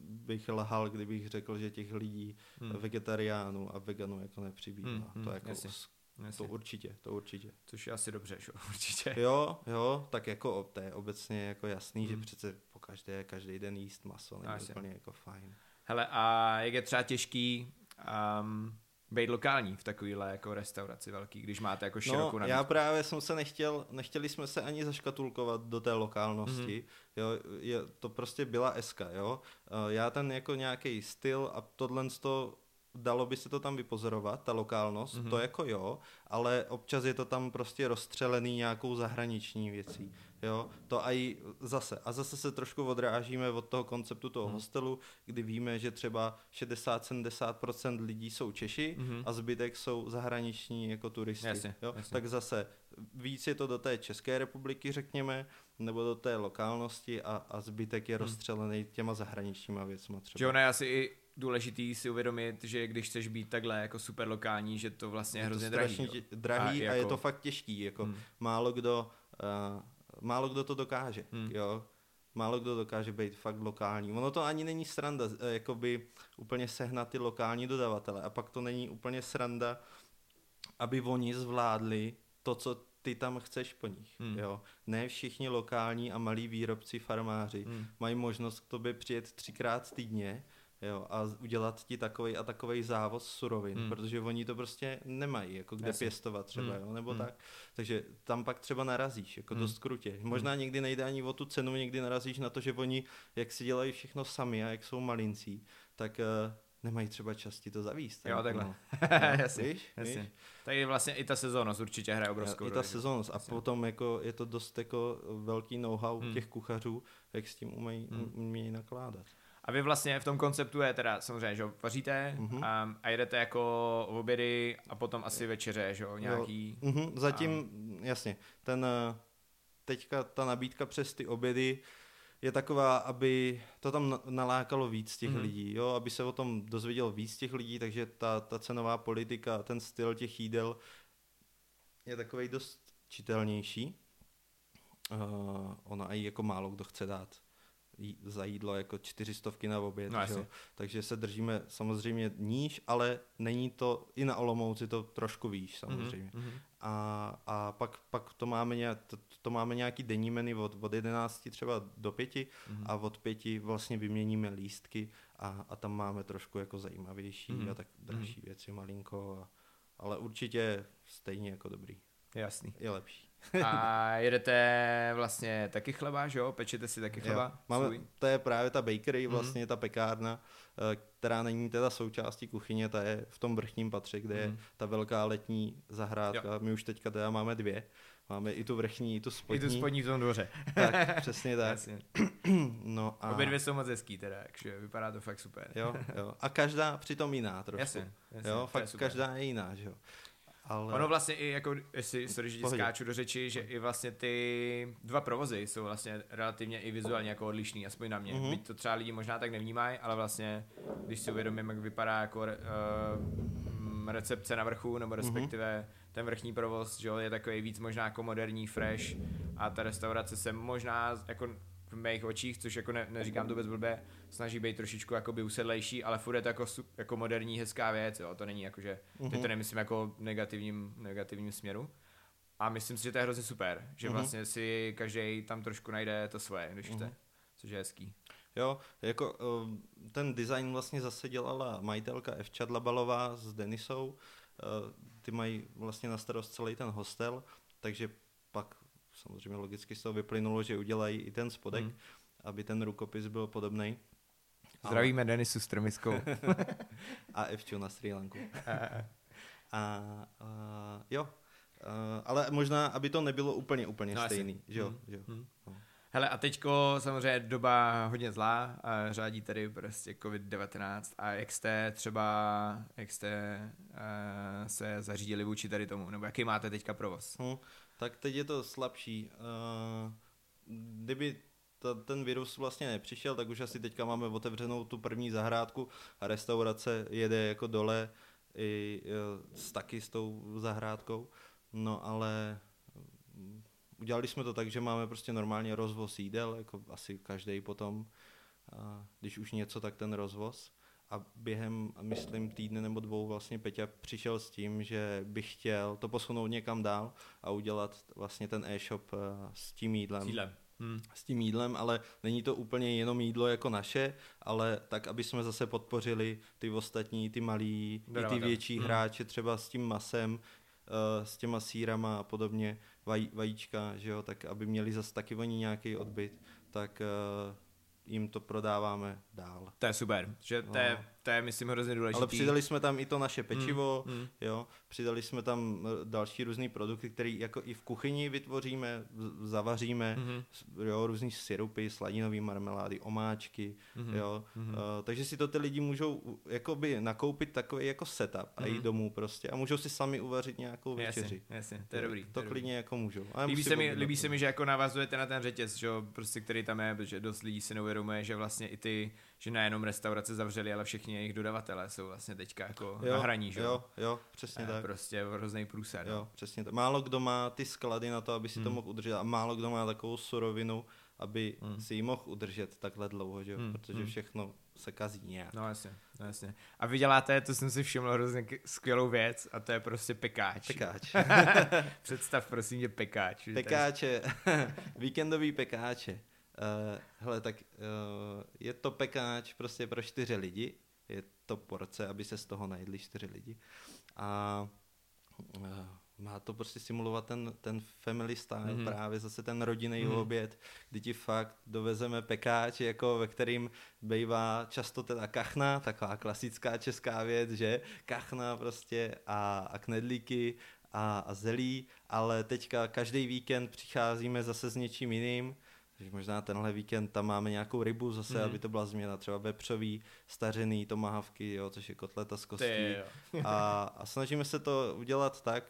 bych lhal, kdybych řekl, že těch lidí hmm. vegetariánů a veganů jako nepřibývá. Hmm, hmm, to jako jasně. Jasně. To určitě, to určitě. Což je asi dobře, že? [laughs] určitě. Jo, jo, tak jako to je obecně jako jasný, mm. že přece po každé, každý den jíst maso není Asi. úplně jako fajn. Hele, a jak je třeba těžký um, být lokální v takovýhle jako restauraci velký, když máte jako širokou no, já právě jsem se nechtěl, nechtěli jsme se ani zaškatulkovat do té lokálnosti, mm-hmm. jo, je, to prostě byla SK, jo, já ten jako nějaký styl a tohle to dalo by se to tam vypozorovat, ta lokálnost, mm-hmm. to jako jo, ale občas je to tam prostě rozstřelený nějakou zahraniční věcí, jo, to i zase, a zase se trošku odrážíme od toho konceptu toho mm. hostelu, kdy víme, že třeba 60-70% lidí jsou Češi mm-hmm. a zbytek jsou zahraniční jako turisti, jasně, jo, jasně. tak zase víc je to do té České republiky, řekněme, nebo do té lokálnosti a, a zbytek je mm. rozstřelený těma zahraničníma věcma třeba. Že ona je asi i důležitý si uvědomit, že když chceš být takhle jako super lokální, že to vlastně je hrozně drahý. Tě, drahý a, a jako... je to fakt těžký, jako hmm. málo kdo uh, málo kdo to dokáže, hmm. jo. Málo kdo dokáže být fakt lokální. Ono to ani není sranda, uh, jakoby úplně sehnat ty lokální dodavatele a pak to není úplně sranda, aby oni zvládli to, co ty tam chceš po nich. Hmm. Jo. Ne všichni lokální a malí výrobci, farmáři hmm. mají možnost k tobě přijet třikrát týdně jo, a udělat ti takový a takový závoz surovin, hmm. protože oni to prostě nemají, jako kde Jasně. pěstovat třeba, hmm. jo, nebo hmm. tak. Takže tam pak třeba narazíš, jako hmm. dost krutě. Možná hmm. někdy nejde ani o tu cenu, někdy narazíš na to, že oni, jak si dělají všechno sami a jak jsou malincí, tak uh, nemají třeba čas ti to zavíst. Jo, takhle. No. [laughs] jasně, víš, jasně. Víš? Vlastně i ta sezónnost určitě hraje obrovskou roli. I ta sezónnost a potom jako je to dost jako velký know-how hmm. těch kuchařů, jak s tím umějí, hmm. umějí nakládat. A vy vlastně v tom konceptu je teda samozřejmě, že vaříte mm-hmm. a, a jedete jako obědy a potom asi večeře, že jo, nějaký. Jo. Mm-hmm. Zatím, a... jasně, ten eh, teďka ta nabídka přes ty obědy je taková, aby to tam nalákalo víc těch mm-hmm. lidí, jo, aby se o tom dozvěděl víc těch lidí, takže ta, ta cenová politika, ten styl těch jídel je takový dost čitelnější. Uh, ona i jako málo kdo chce dát za jídlo jako čtyřistovky na oběd, no, že? takže se držíme samozřejmě níž, ale není to, i na Olomouci to trošku výš samozřejmě. Mm-hmm. A, a pak, pak to, máme nějak, to, to máme nějaký denní menu od, od 11 třeba do 5 mm-hmm. a od 5 vlastně vyměníme lístky a, a tam máme trošku jako zajímavější mm-hmm. a tak dražší mm-hmm. věci malinko, a, ale určitě stejně jako dobrý. Jasný. Je lepší. [laughs] A jedete vlastně taky chleba, že jo? Pečete si taky chleba? Jo. Máme, to je právě ta bakery, mhm. vlastně mm. ta pekárna, eh, která není teda součástí kuchyně, ta je v tom vrchním patře, kde mm. je mhm. ta velká letní zahrádka. Jo. My už teďka teda máme dvě. Máme i tu vrchní, i tu spodní. I tu spodní v tom dvoře. tak, [laughs] přesně tak. [clears throat] no a... Obě dvě jsou moc hezký teda, takže vypadá to fakt super. jo, jo. A každá přitom jiná trošku. Jasně, jasně, jo, fakt každá je jiná, že jo. Ale... Ono vlastně i jako, jestli, sorry, že skáču do řeči, že i vlastně ty dva provozy jsou vlastně relativně i vizuálně jako odlišný, aspoň na mě. Mm-hmm. Byť to třeba lidi možná tak nevnímají, ale vlastně, když si uvědomím, jak vypadá jako uh, recepce na vrchu, nebo respektive mm-hmm. ten vrchní provoz, že je takový víc možná jako moderní, fresh a ta restaurace se možná jako v mých očích, což jako ne, neříkám to bez blbě, snaží být trošičku jakoby usedlejší, ale furt je to jako, jako moderní, hezká věc, jo, to není jako, že, mm-hmm. teď to nemyslím jako negativním, negativním směru. A myslím si, že to je hrozně super, že mm-hmm. vlastně si každý tam trošku najde to svoje, když mm-hmm. chce, což je hezký. Jo, jako ten design vlastně zase dělala majitelka Evča Dlabalová s Denisou. ty mají vlastně na starost celý ten hostel, takže pak samozřejmě logicky z toho vyplynulo, že udělají i ten spodek, hmm. aby ten rukopis byl podobný. Zdravíme Ale... Denisu Stromiskou. [laughs] a Evču na Sri Lanku. a, a jo, uh, ale možná, aby to nebylo úplně, úplně no, stejný, asi. že jo? Hmm. Že jo? Hmm. No. Hele, a teďko samozřejmě doba hodně zlá, a řádí tady prostě COVID-19 a jak jste třeba, jak jste uh, se zařídili vůči tady tomu, nebo jaký máte teďka provoz? Hmm, tak teď je to slabší. Uh, kdyby ta, ten virus vlastně nepřišel, tak už asi teďka máme otevřenou tu první zahrádku a restaurace jede jako dole i s, taky s tou zahrádkou. No ale udělali jsme to tak, že máme prostě normálně rozvoz jídel, jako asi každý potom, když už něco, tak ten rozvoz. A během, myslím, týdne nebo dvou vlastně Peťa přišel s tím, že by chtěl to posunout někam dál a udělat vlastně ten e-shop s tím jídlem. jídlem. Hmm. S tím jídlem, ale není to úplně jenom jídlo jako naše, ale tak, aby jsme zase podpořili ty ostatní, ty malí, i ty větší hmm. hráče, třeba s tím masem, uh, s těma sírama a podobně, vaj, vajíčka, že jo, tak aby měli zase taky oni nějaký odbyt, tak uh, jim to prodáváme dál. To je super, že to je, no to je, myslím, hrozně důležité. Ale přidali jsme tam i to naše pečivo, mm, mm. jo, přidali jsme tam eh, další různé produkty, které jako i v kuchyni vytvoříme, zavaříme, mm. jo, různý syrupy, sladinové marmelády, omáčky, mm. jo, mm. Uh, takže si to ty lidi můžou jakoby nakoupit takový jako setup mm. a jít mhm. domů prostě a můžou si sami uvařit nějakou večeři. Jasně, jasně to je dobrý. To, to klidně dobrý. jako můžou. líbí se, mi, líbí se mi, že jako navazujete na ten řetěz, že jo, prostě který tam je, protože dost lidí si neuvědomuje, že vlastně i ty že nejenom restaurace zavřely, ale všichni jejich dodavatelé jsou vlastně teďka jako jo, na hraní, že jo? Jo, přesně tak. Prostě hrozný průser. Jo, no. přesně tak. Málo kdo má ty sklady na to, aby si hmm. to mohl udržet a málo kdo má takovou surovinu, aby hmm. si ji mohl udržet takhle dlouho, že jo? Hmm. Protože hmm. všechno se kazí nějak. No jasně, no jasně. A vy děláte, to jsem si všiml, hrozně skvělou věc a to je prostě pekáč. Pekáč. [laughs] Představ prosím tě pekáč. Pekáče, [laughs] víkendový pekáče. Uh, hele, tak uh, je to pekáč prostě pro čtyři lidi, je to porce, aby se z toho najedli čtyři lidi a uh, má to prostě simulovat ten, ten family style, mm-hmm. právě zase ten rodinný mm-hmm. oběd, kdy ti fakt dovezeme pekáč, jako ve kterým bývá často teda kachna, taková klasická česká věc, že kachna prostě a, a knedlíky a, a zelí, ale teďka každý víkend přicházíme zase s něčím jiným, takže možná tenhle víkend tam máme nějakou rybu zase, mm. aby to byla změna, třeba vepřový, stařený, tomahavky, jo, což je kotleta z kostí. [laughs] a, a snažíme se to udělat tak,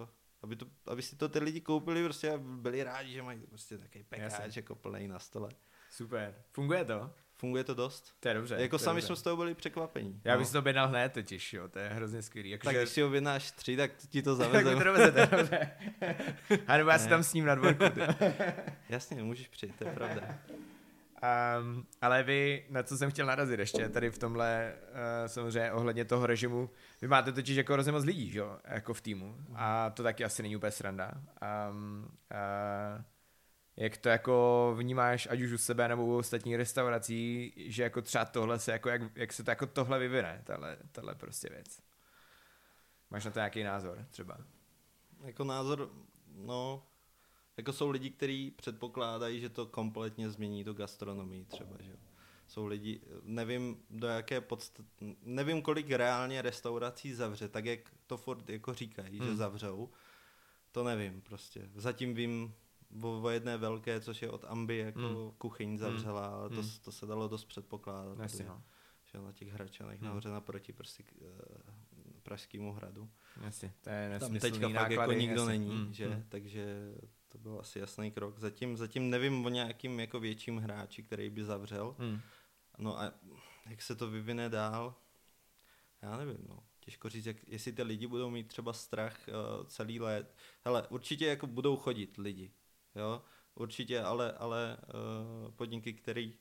uh, aby, to, aby si to ty lidi koupili prostě a byli rádi, že mají prostě takový pekáč jako plný na stole. Super. Funguje to? Funguje to dost. To je dobře. Jako to sami jsme z toho byli překvapení. Já no. bych si to objednal hned totiž, jo, to je hrozně skvělý. Jako, tak že... když si objednáš tři, tak ti to [laughs] zavezeme. tak to dovezete, dobře. [laughs] A nebo já si tam s ním na dvorku. [laughs] Jasně, můžeš přijít, to je pravda. Um, ale vy, na co jsem chtěl narazit ještě tady v tomhle, uh, samozřejmě ohledně toho režimu, vy máte totiž jako hrozně moc lidí, že? jako v týmu a to taky asi není úplně sranda. Um, uh, jak to jako vnímáš, ať už u sebe nebo u ostatních restaurací, že jako třeba tohle se, jako jak, jak se to jako tohle vyvine, tahle, tahle prostě věc. Máš na to nějaký názor třeba? Jako názor, no, jako jsou lidi, kteří předpokládají, že to kompletně změní tu gastronomii třeba, že Jsou lidi, nevím do jaké podstat, nevím kolik reálně restaurací zavře, tak jak to furt jako říkají, hmm. že zavřou, to nevím prostě. Zatím vím o, o jedné velké, což je od Ambi, jako hmm. kuchyň hmm. zavřela, ale to, hmm. to se dalo dost předpokládat. Jasně, no. Že na těch Hračanech hmm. nahoře naproti prostě k, uh, Pražskému hradu. Jasně, to je Tam teďka náklady, fakt jako nikdo jasně. není, hmm. že? Hmm. Takže to byl asi jasný krok. Zatím, zatím nevím o nějakým jako větším hráči, který by zavřel. Hmm. No a jak se to vyvine dál, já nevím, no. Těžko říct, jak, jestli ty lidi budou mít třeba strach uh, celý let. Hele, určitě jako budou chodit lidi, jo, určitě, ale, ale uh, podniky, který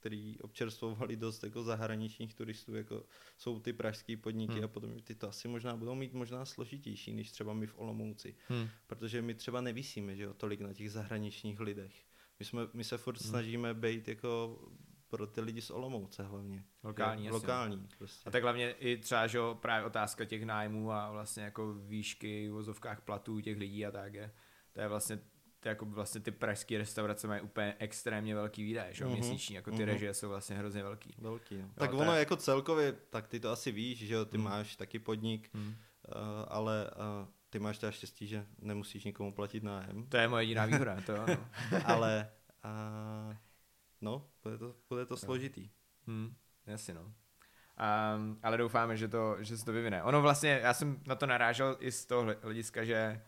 který občerstvovali dost jako zahraničních turistů, jako jsou ty pražské podniky hmm. a podobně, ty to asi možná budou mít možná složitější, než třeba my v Olomouci, hmm. protože my třeba nevysíme, že jo, tolik na těch zahraničních lidech. My, jsme, my se furt hmm. snažíme být jako pro ty lidi z Olomouce hlavně. Lokální, je, Lokální, prostě. A tak hlavně i třeba, že právě otázka těch nájmů a vlastně jako výšky v vozovkách platů těch lidí a tak je. To je vlastně to jako vlastně ty pražské restaurace mají úplně extrémně velký výdaje, že mm-hmm. měsíční, jako ty mm-hmm. režie jsou vlastně hrozně velký. Velký, no. jo, Tak ono je... jako celkově, tak ty to asi víš, že jo, ty mm. máš taky podnik, mm. uh, ale uh, ty máš teda štěstí, že nemusíš nikomu platit nájem. To je moje jediná výhoda, to ano. [laughs] ale uh, no, bude to, bude to složitý. Hmm, jasně no. Um, ale doufáme, že, to, že se to vyvine. Ono vlastně, já jsem na to narážel i z toho hlediska, že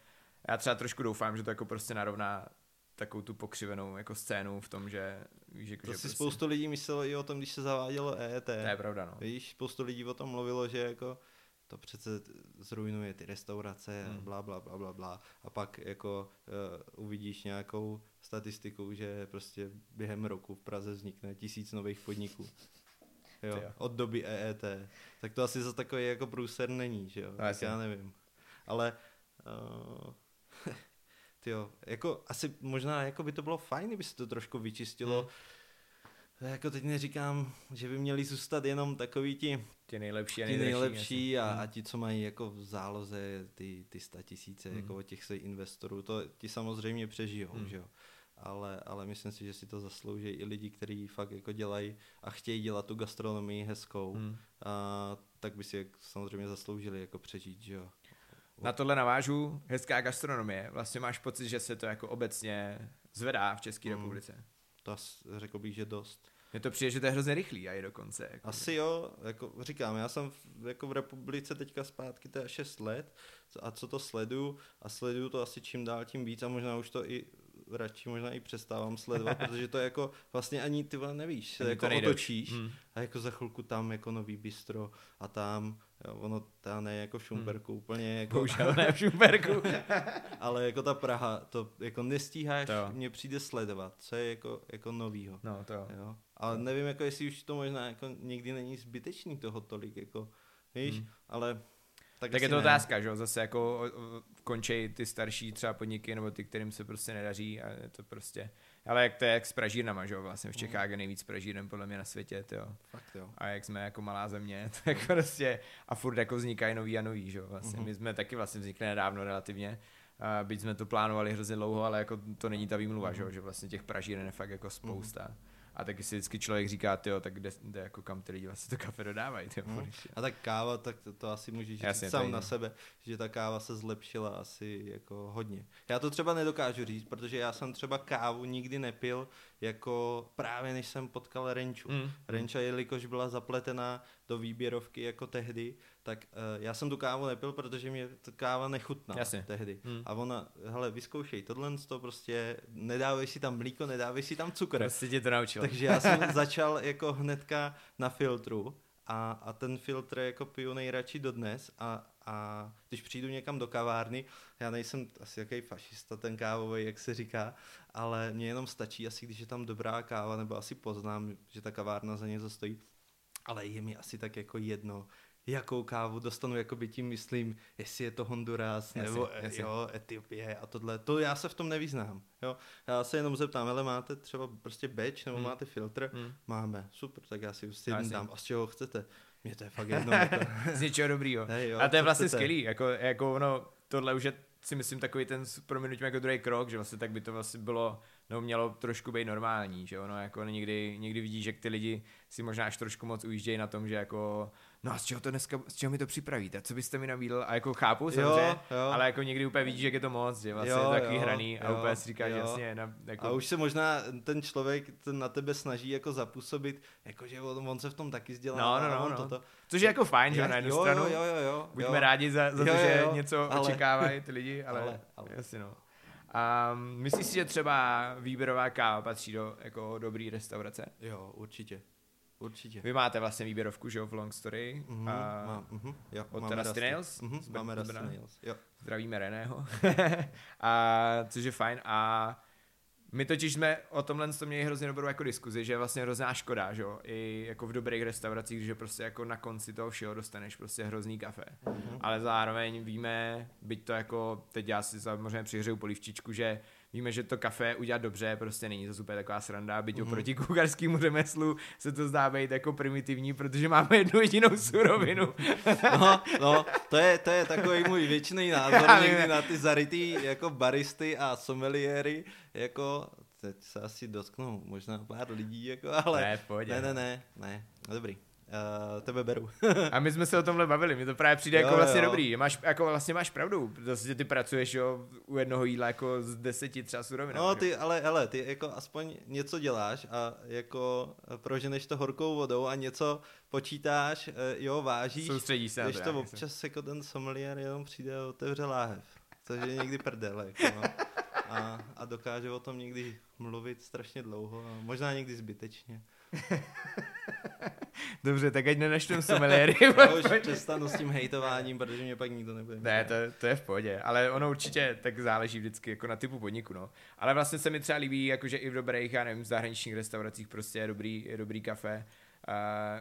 já třeba trošku doufám, že to jako prostě narovná takovou tu pokřivenou jako scénu v tom, že víš, jako, to že si prostě... spoustu lidí myslelo i o tom, když se zavádělo EET. To je pravda, no. Víš, spoustu lidí o tom mluvilo, že jako to přece zrujnuje ty restaurace hmm. bla, bla, bla, bla, bla. A pak jako uh, uvidíš nějakou statistiku, že prostě během roku v Praze vznikne tisíc nových podniků. [laughs] Jo, jo. od doby EET. Tak to asi za takový jako průser není, že jo? No, tak já nevím. Ale uh, tyjo, jako asi možná jako by to bylo fajn, kdyby se to trošku vyčistilo. Hmm jako teď neříkám, že by měli zůstat jenom takový ti ti nejlepší a ti nejlepší a, a, ti, co mají jako v záloze ty, ty sta tisíce, hmm. jako od těch se investorů, to ti samozřejmě přežijou, hmm. že jo. Ale, ale myslím si, že si to zaslouží i lidi, kteří fakt jako dělají a chtějí dělat tu gastronomii hezkou, hmm. a, tak by si samozřejmě zasloužili jako přežít, že jo. Na tohle navážu, hezká gastronomie. Vlastně máš pocit, že se to jako obecně zvedá v České hmm. republice? To řekl bych, že dost. Mně to přijde, že to je hrozně rychlý a i dokonce. Jako. Asi jo, jako říkám, já jsem v, jako v republice teďka zpátky, to je 6 let a co to sleduju a sleduju to asi čím dál tím víc a možná už to i radši možná i přestávám sledovat, [laughs] protože to je jako vlastně ani ty nevíš, se jako otočíš hmm. a jako za chvilku tam jako nový bistro a tam, jo, ono ta ne jako v Šumperku, hmm. úplně jako... Bohužel ne v [laughs] Šumperku. [laughs] ale jako ta Praha, to jako nestíháš, to. mě přijde sledovat, co je jako, jako novýho. No to jo. Ale nevím, jako jestli už to možná jako někdy není zbytečný toho tolik, jako, víš, hmm. ale tak, tak je to ne. otázka, že jo, zase jako končí ty starší třeba podniky, nebo ty, kterým se prostě nedaří a je to prostě, ale jak to je jak s pražírnama, že jo, vlastně v. Čechách je nejvíc pražírem podle mě na světě, jo. Fakt jo. A jak jsme jako malá země, [laughs] tak prostě a furt jako vznikají nový a nový, že jo, vlastně. Mm-hmm. My jsme taky vlastně vznikli nedávno relativně, a byť jsme to plánovali hrozně dlouho, ale jako to není ta výmluva, mm-hmm. že, jo, že vlastně těch pražíren je fakt jako spousta. Mm-hmm. A taky si vždycky člověk říká, tyjo, tak kde, kde jako kam ty lidi vlastně to kafe dodávají. Tyjo, hmm. A tak káva, tak to, to asi můžeš Jasně, říct sám na sebe, že ta káva se zlepšila asi jako hodně. Já to třeba nedokážu říct, protože já jsem třeba kávu nikdy nepil, jako právě než jsem potkal Renču. Mm. Renča, jelikož byla zapletená do výběrovky jako tehdy, tak uh, já jsem tu kávu nepil, protože mě ta káva nechutná Jasně. tehdy. Mm. A ona, hele, vyzkoušej tohle, to prostě nedávej si tam mlíko, nedávej si tam cukr. Prostě tě to naučil. Takže já jsem [laughs] začal jako hnedka na filtru a, a ten filtr jako piju nejradši dodnes a, a když přijdu někam do kavárny, já nejsem asi jaký fašista ten kávový, jak se říká, ale mně jenom stačí asi, když je tam dobrá káva, nebo asi poznám, že ta kavárna za něco stojí, ale je mi asi tak jako jedno, jakou kávu dostanu, jako by tím myslím, jestli je to Honduras, jasně, nebo jasně. Jo, Etiopie a tohle. To já se v tom nevyznám. Jo. Já se jenom zeptám, ale máte třeba prostě beč, nebo hmm. máte filtr? Hmm. Máme, super, tak já si prostě dám. A z čeho chcete? Mně to je fakt [laughs] jedno. to... z něčeho dobrýho. Hey, jo, a to je vlastně chcete? skvělý, jako, jako ono, tohle už je si myslím takový ten, prominutím jako druhý krok, že vlastně tak by to vlastně bylo, no mělo trošku být normální, že ono jako někdy, někdy vidí, že ty lidi si možná až trošku moc ujíždějí na tom, že jako no a z čeho to dneska, z čeho mi to připravíte, co byste mi nabídl a jako chápu samozřejmě, jo, jo. ale jako někdy úplně vidíš, že je to moc, že vlastně jo, je takový jo, hraný jo, a úplně si říká, že jasně. Na, jako... A už se možná ten člověk ten na tebe snaží jako zapůsobit, jako že on, on se v tom taky vzdělá. No, no, no, no. Toto. Což je jako fajn, že na jednu jo, stranu. Jo, jo, jo, Buďme jo. rádi za, za jo, to, že jo, něco ale... očekávají ty lidi, ale, [laughs] ale, ale. jasně no. A myslíš si, že třeba výběrová káva patří do jako dobrý restaurace? Jo, určitě. Určitě. Vy máte vlastně výběrovku, že jo, v Long Story. Mm-hmm, a má, mm-hmm, jo, od Rusty Nails. Mm-hmm, máme Rusty Nails, jo. Zdravíme Reného. [laughs] a což je fajn. A My totiž jsme o tomhle to měli hrozně dobrou jako diskuzi, že je vlastně hrozná škoda, že jo, i jako v dobrých restauracích, že prostě jako na konci toho všeho dostaneš prostě hrozný kafe. Mm-hmm. Ale zároveň víme, byť to jako, teď já si samozřejmě přihřeju polivčičku, že víme, že to kafe udělat dobře prostě není to super taková sranda, byť mm-hmm. oproti kuchařskému řemeslu se to zdá být jako primitivní, protože máme jednu jedinou surovinu. [laughs] no, no, to je, to je takový můj věčný [laughs] názor někdy na ty zarytý jako baristy a someliéry, jako teď se asi dotknou možná pár lidí, jako, ale ne, ne, ne, ne, ne, dobrý. Uh, tebe beru. a my jsme se o tomhle bavili, mi to právě přijde jo, jako vlastně jo. dobrý. Máš, jako vlastně máš pravdu, zase ty pracuješ jo, u jednoho jídla jako z deseti třeba surovin. No ty, ale, ale ty jako aspoň něco děláš a jako proženeš to horkou vodou a něco počítáš, eh, jo, vážíš. Soustředí se Když to občas jako ten sommelier jenom přijde a otevře láhev. Což je někdy prdel, jako no. a, a dokáže o tom někdy mluvit strašně dlouho a možná někdy zbytečně. [laughs] Dobře, tak ať nenaštím someliéry. [laughs] Já už přestanu s tím hejtováním, protože mě pak nikdo nebude. Ne, to, to, je v pohodě, ale ono určitě tak záleží vždycky jako na typu podniku, no. Ale vlastně se mi třeba líbí, jakože i v dobrých, já nevím, zahraničních restauracích prostě je dobrý, je dobrý kafe. Uh,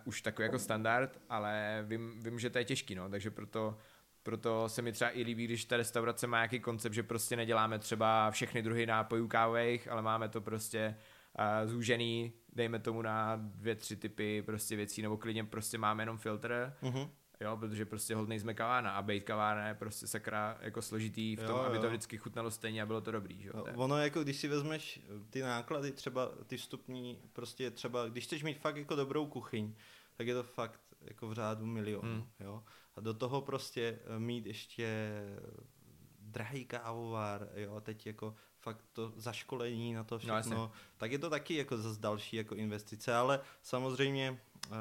už takový jako standard, ale vím, vím, že to je těžký, no, takže proto proto se mi třeba i líbí, když ta restaurace má nějaký koncept, že prostě neděláme třeba všechny druhy nápojů kávových, ale máme to prostě uh, zúžený, dejme tomu na dvě, tři typy prostě věcí, nebo klidně prostě máme jenom filtr, uh-huh. jo, protože prostě hold nejsme kavárna a bejt kavárna je prostě sakra jako složitý v tom, jo, jo. aby to vždycky chutnalo stejně a bylo to dobrý, jo. No, ono jako, když si vezmeš ty náklady, třeba ty vstupní, prostě třeba, když chceš mít fakt jako dobrou kuchyň, tak je to fakt jako v řádu milionů, hmm. jo. A do toho prostě mít ještě drahý kávovár, jo, a teď jako fakt to zaškolení na to no, všechno, no, tak je to taky jako zase další jako investice, ale samozřejmě, uh,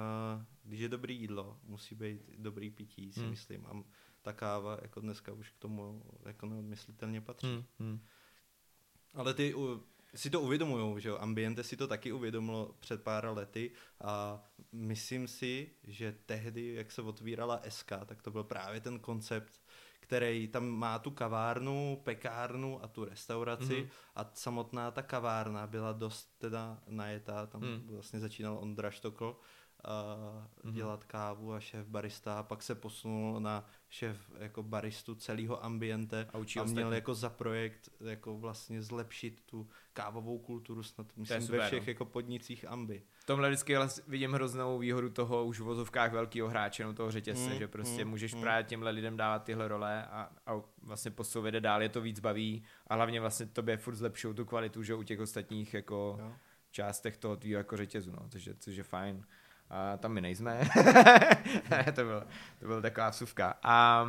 když je dobrý jídlo, musí být dobrý pití, si hmm. myslím, a ta káva jako dneska už k tomu jako neodmyslitelně patří. Hmm. Hmm. Ale ty uh, si to uvědomují, že jo, Ambiente si to taky uvědomilo před pár lety a myslím si, že tehdy, jak se otvírala SK, tak to byl právě ten koncept který tam má tu kavárnu, pekárnu a tu restauraci mm-hmm. a samotná ta kavárna byla dost teda najetá, tam mm. vlastně začínal Ondra Štokl uh, mm-hmm. dělat kávu a šéf barista a pak se posunul na šéf jako baristu celého ambiente a, a měl jako za projekt jako vlastně zlepšit tu kávovou kulturu snad myslím super, ve všech no. jako podnicích ambi. V tomhle vždycky vidím hroznou výhodu toho už v vozovkách velkého hráče, no toho řetězce, mm, že prostě mm, můžeš mm. právě těmhle lidem dávat tyhle role a, a vlastně posouvěde dál, je to víc baví a hlavně vlastně tobě furt zlepšou tu kvalitu, že u těch ostatních jako jo. částech toho tvýho jako řetězu, no, což je, což je fajn a tam my nejsme. [laughs] to, bylo, to byla taková vsuvka. A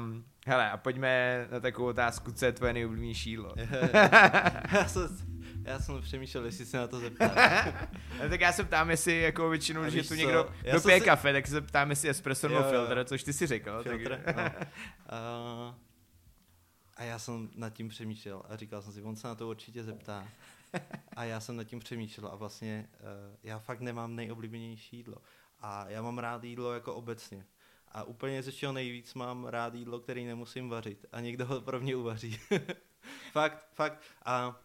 hele, a pojďme na takovou otázku, co je tvoje nejoblíbenější jídlo? [laughs] já, jsem, já jsem přemýšlel, jestli se na to zeptat. [laughs] tak já se ptám, jestli jako většinou, je tu někdo dopije si... kafe, tak se ptám, jestli espresso nebo filtr, což ty si řekl. Filtr, tak... no. uh, a já jsem nad tím přemýšlel a říkal jsem si, on se na to určitě zeptá. A já jsem nad tím přemýšlel a vlastně uh, já fakt nemám nejoblíbenější jídlo. A já mám rád jídlo jako obecně. A úplně ze čeho nejvíc mám rád jídlo, který nemusím vařit. A někdo ho pro mě uvaří. [laughs] fakt, fakt. A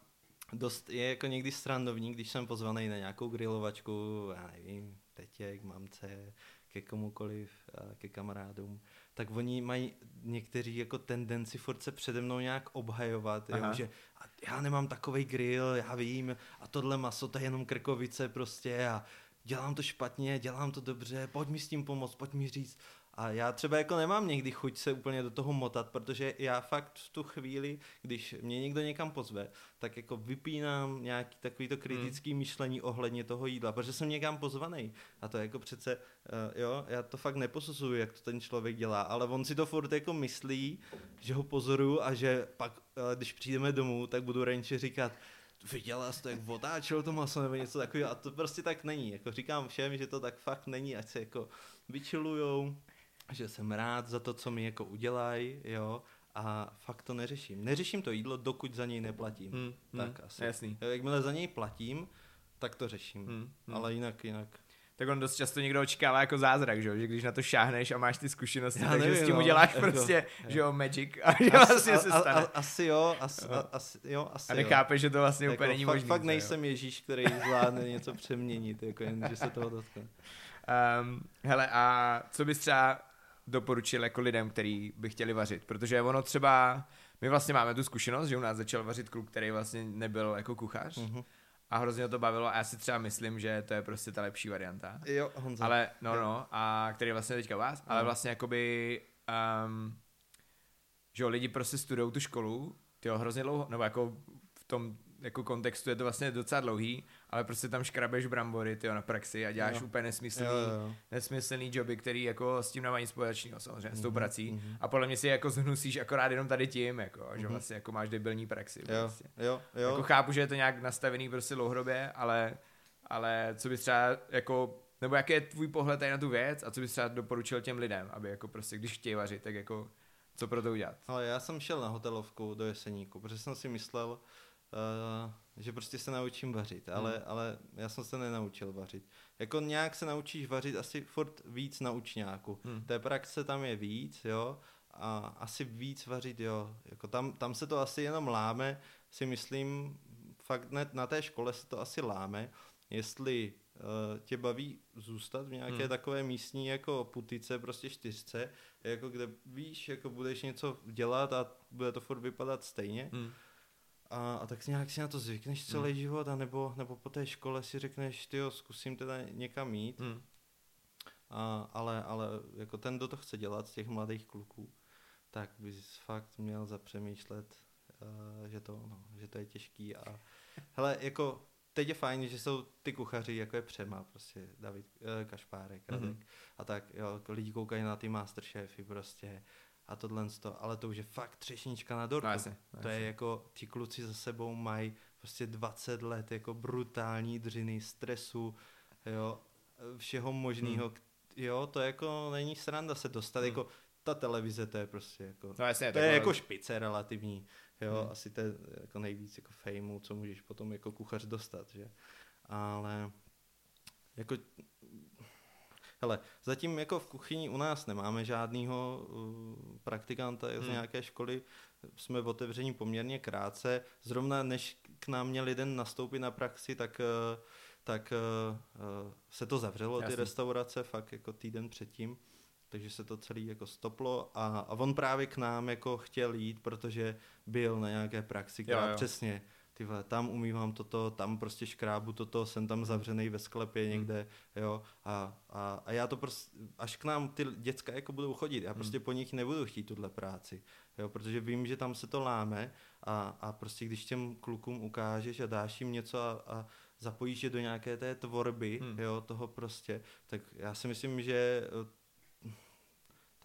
dost je jako někdy strandovní, když jsem pozvaný na nějakou grilovačku, já nevím, tetěk, mamce, ke komukoliv, ke kamarádům, tak oni mají někteří jako tendenci furt se přede mnou nějak obhajovat, jo, že já nemám takový grill, já vím, a tohle maso to je jenom krkovice prostě a dělám to špatně, dělám to dobře, pojď mi s tím pomoct, pojď mi říct. A já třeba jako nemám někdy chuť se úplně do toho motat, protože já fakt v tu chvíli, když mě někdo někam pozve, tak jako vypínám nějaký takový to kritický hmm. myšlení ohledně toho jídla, protože jsem někam pozvaný. A to jako přece, uh, jo, já to fakt neposuzuju, jak to ten člověk dělá, ale on si to furt jako myslí, že ho pozoruju a že pak, uh, když přijdeme domů, tak budu ranče říkat, viděla jsi to, jak otáčel to maso nebo něco takového a to prostě tak není. Jako říkám všem, že to tak fakt není, ať se jako vyčilujou, že jsem rád za to, co mi jako udělají, jo, a fakt to neřeším. Neřeším to jídlo, dokud za něj neplatím. Hmm, hmm, tak asi. Jasný. Jakmile za něj platím, tak to řeším. Hmm, hmm. Ale jinak, jinak. Tak on dost často někdo očekává jako zázrak, že, že když na to šáhneš a máš ty zkušenosti, Já takže nevím, s tím no, uděláš jako, [laughs] prostě, jo. že jo, magic [laughs] a že vlastně se a, stane. a, asi jo, asi, a, asi, jo, asi A nechápeš, že to vlastně Jako úplně není možný. fakt nejsem Ježíš, který zvládne něco přeměnit, jako jen, že se toho dotkne. Um, hele, a co bys třeba doporučil jako lidem, kteří by chtěli vařit? Protože ono třeba, my vlastně máme tu zkušenost, že u nás začal vařit kluk, který vlastně nebyl jako kuchař Mhm. A hrozně to bavilo a já si třeba myslím, že to je prostě ta lepší varianta. Jo, Honza. Ale, no, Jo. no, a který je vlastně teďka vás, ale vlastně jakoby, um, že jo, lidi prostě studují tu školu, ty hrozně dlouho, nebo jako v tom jako kontextu je to vlastně docela dlouhý, ale prostě tam škrabeš brambory, ty na praxi a děláš Jo. úplně nesmyslný, jo, jo. nesmyslný joby, který jako s tím nemají nic společného samozřejmě, s tou Mhm, prací. mhm. A podle mě si jako zhnusíš akorát jenom tady tím, jako, že Mhm. vlastně jako máš debilní praxi. Jo, Prostě. jo, jo. Jako chápu, že je to nějak nastavený prostě dlouhodobě, ale, ale co bys třeba jako, nebo jaký je tvůj pohled tady na tu věc a co bys třeba doporučil těm lidem, aby jako prostě, když chtějí vařit, tak jako co pro to udělat? Ale já jsem šel na hotelovku do Jeseníku, protože jsem si myslel, uh, že prostě se naučím vařit, ale, Hmm. ale já jsem se nenaučil vařit. Jako nějak se naučíš vařit asi furt víc na učňáku. Hmm. Té praxe tam je víc, jo, a asi víc vařit, jo. Jako tam, tam se to asi jenom láme, si myslím, fakt ne, na té škole se to asi láme, jestli uh, tě baví zůstat v nějaké Hmm. takové místní jako putice, prostě čtyřce, jako kde víš, jako budeš něco dělat a bude to furt vypadat stejně. Hmm. A, a tak nějak si na to zvykneš celý Hmm. život, a nebo, nebo po té škole si řekneš, ty zkusím teda někam jít, Hmm. a, ale, ale jako ten, kdo to chce dělat z těch mladých kluků, tak bys fakt měl zapřemýšlet, uh, že, to, no, že to je těžký. A hele, jako teď je fajn, že jsou ty kuchaři, jako je Přema, prostě David uh, Kašpárek, Radek Mhm. a tak, jo, jako lidi koukají na ty Masterchefy prostě a tohle, to, ale to už je fakt třešnička na dortu. No, jasně, no, To je jasně. jako, ti kluci za sebou mají prostě 20 let jako brutální dřiny, stresu, jo, všeho možného. Hmm. Jo, to jako není sranda se dostat, Hmm. jako ta televize to je prostě jako, No jasně, to je jako špice relativní, jo, Hmm. asi to je jako nejvíc jako fejmu, co můžeš potom jako kuchař dostat, že, ale jako Hele, zatím jako v kuchyni u nás nemáme žádného uh, praktikanta z Hmm. nějaké školy, jsme otevření poměrně krátce. Zrovna než k nám měl jeden nastoupit na praxi, tak, uh, tak uh, uh, se to zavřelo, ty Jasný. restaurace, fakt jako týden předtím. Takže se to celý jako stoplo a, a on právě k nám jako chtěl jít, protože byl na nějaké praxi, která Jo, jo. přesně, ty tam umývám toto, tam prostě škrábu toto, jsem tam zavřený ve sklepě někde, jo, a, a, a já to prostě, až k nám ty děcka jako budou chodit, já prostě po nich nebudu chtít tuhle práci, jo, protože vím, že tam se to láme a, a prostě když těm klukům ukážeš a dáš jim něco a, a zapojíš je do nějaké té tvorby, Hmm. jo, toho prostě, tak já si myslím, že eh,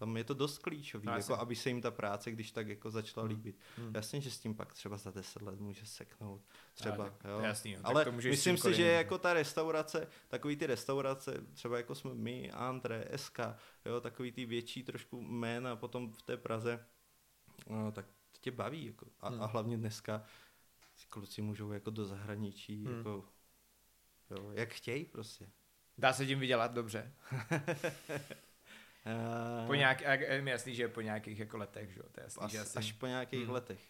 tam je to dost klíčový, No, jako aby se jim ta práce, když tak jako začala Hmm. líbit. Hmm. Jasně, že s tím pak třeba za 10 let může seknout. Třeba, tak to jo. jasný, jo. Tak Ale to můžeš myslím si, že jako ta restaurace, takový ty restaurace, třeba jako jsme my, Antre, SK, jo, takový ty větší trošku jména potom v té Praze, no, tak tě baví. Jako. A, Hmm. a hlavně dneska kluci můžou jako do zahraničí, Hmm. jako, jo, jak chtějí prostě. Dá se tím vydělat dobře. [laughs] Uh, Po nějak, a je jasný, že po nějakých jako letech, že jo, to je jasný, až, že asi, až po nějakých Hmm. letech.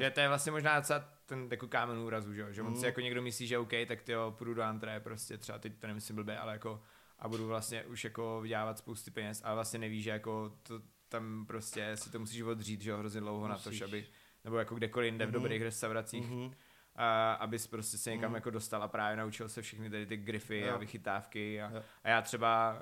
že to je vlastně možná docela ten jako kámen úrazu, že jo, že on Hmm. si jako někdo myslí, že OK, tak ty jo, půjdu do antré, prostě třeba teď to nemyslím blbě, ale jako a budu vlastně už jako vydělávat spousty peněz, ale vlastně neví, že jako to tam prostě si to musíš odřít, že jo, hrozně dlouho na to, Musíš. aby, nebo jako kdekoliv jinde v Mhm. dobrých restauracích, Mhm. a, abys prostě se někam Mhm. jako dostal a právě naučil se všechny tady ty grify Jo. a vychytávky a, Jo. a já třeba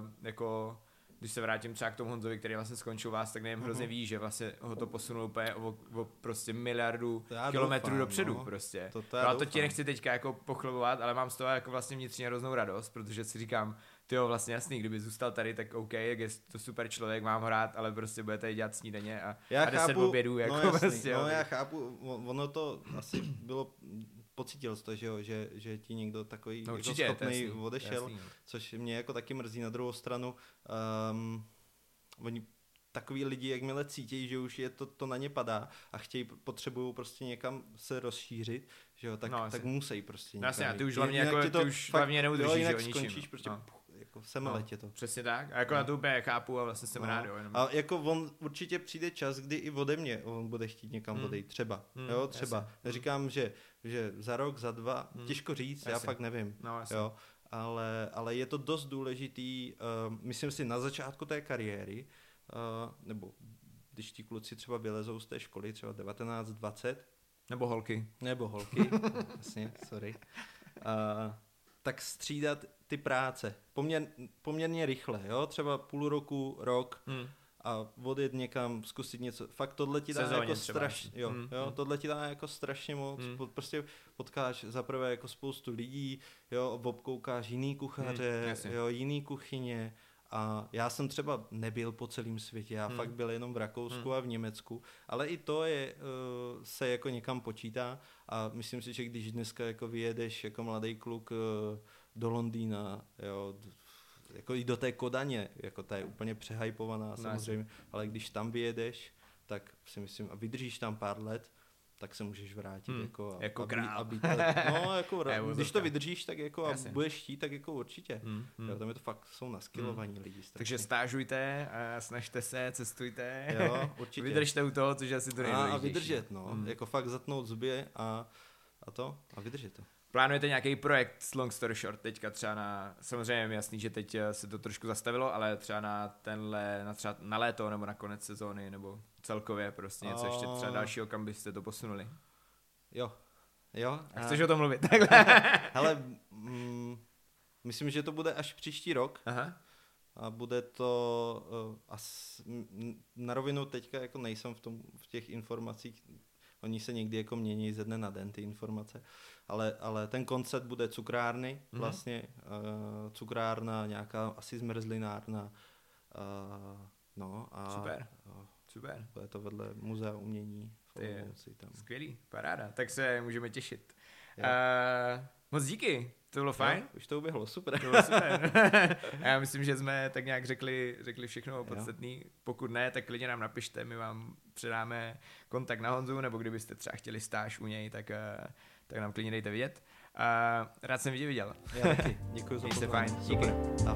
uh, jako když se vrátím třeba k tomu Honzovi, který vlastně skončil vás, tak nevím, Mhm. hrozně ví, že vlastně ho to posunul úplně o, o prostě miliardu kilometrů doufám, dopředu no. prostě. To, to no a to ti nechci teďka jako pochlebovat, ale mám z toho jako vlastně vnitřně hroznou radost, protože si říkám, ty jo, vlastně jasný, kdyby zůstal tady, tak OK, jak je to super člověk, mám ho rád, ale prostě bude tady dělat snídaně a, Já a 10 chápu, obědů, jako no, jasný, prostě. no já chápu, ono to asi bylo, pocítil jsi to, že jo, že, že ti někdo takový no, jako určitě, to je schopný jasný, odešel, jasný. což mě jako taky mrzí na druhou stranu. Um, oni takový lidi, jakmile cítí, že už je to, to na ně padá a chtějí, potřebují prostě někam se rozšířit, že jo, tak, no, tak musí prostě no, jasně, a ty už hlavně, jako, ty už fakt, hlavně neudržíš, jo, jinak že skončíš prostě no. Jako semeletě to. Přesně tak, a jako no. na to úplně chápu a vlastně jsem no. rád, jo. Jenom. A jako on určitě přijde čas, kdy i ode mě on bude chtít někam hmm. odejít, třeba, hmm, jo, třeba. Jasně. Neříkám, že, že za rok, za dva, hmm. těžko říct, jasně. já fakt nevím, no, jasně. jo, ale, ale je to dost důležitý, uh, myslím si, na začátku té kariéry, uh, nebo když ti kluci třeba vylezou z té školy, třeba 19, 20. Nebo holky. Nebo holky, [laughs] jasně, sorry. Uh, tak střídat ty práce poměr, poměrně rychle, jo, třeba půl roku, rok hmm. a odjet někam, zkusit něco. Fakt tohle ti dá jako strašně, jo, hmm. jo, hmm. tohle ti dá jako strašně moc. Hmm. Prostě potkáš zaprvé jako spoustu lidí, jo, obkoukáš jiný kuchaře, hmm, jo, jiný kuchyně, a já jsem třeba nebyl po celém světě, já hmm. fakt byl jenom v Rakousku hmm. a v Německu, ale i to je, uh, se jako někam počítá a myslím si, že když dneska jako vyjedeš jako mladý kluk uh, do Londýna, jo, jako i do té Kodaně, jako ta je úplně přehypovaná no, samozřejmě, ale když tam vyjedeš, tak si myslím, a vydržíš tam pár let, tak se můžeš vrátit hmm, jako, jako aby, král. Aby, no, [laughs] jako, když to vydržíš, tak jako a budeš chtít, tak jako určitě. Hmm, hmm. Jo, tam je to fakt, jsou naskilovaní hmm. lidi. Strašně. Takže stážujte, a snažte se, cestujte, jo, [laughs] určitě. vydržte u toho, což asi to A, a vydržet, no, hmm. jako fakt zatnout zuby a, a to, a vydržet to. Plánujete nějaký projekt s Long Story Short teďka třeba na, samozřejmě je jasný, že teď eh, se to trošku zastavilo, ale třeba na tenhle, na třeba na léto nebo na konec sezóny, nebo celkově prostě něco ještě třeba dalšího, kam byste to posunuli? Jo, jo. A chceš a... o tom mluvit? [laughs] Hele, mm, myslím, že to bude až příští rok. Aha. A bude to uh, as, na rovinu teďka jako nejsem v, tom, v těch informacích, oni se někdy jako mění ze dne na den ty informace, ale, ale ten koncept bude cukrárny, mm-hmm. vlastně uh, cukrárna, nějaká asi zmrzlinárna, uh, no a Super. Uh, Super. Bude to vedle muzea umění. Ty, tam. Skvělý, paráda. Tak se můžeme těšit. Uh, moc díky, to bylo fajn. Jo, už to uběhlo, super. To bylo super. [laughs] Já myslím, že jsme tak nějak řekli, řekli všechno podstatné. Pokud ne, tak klidně nám napište, my vám předáme kontakt na Honzu, nebo kdybyste třeba chtěli stáž u něj, tak, uh, tak nám klidně dejte vidět. Uh, rád jsem tě viděl. Já taky. Děkuji za se fajn. Díky.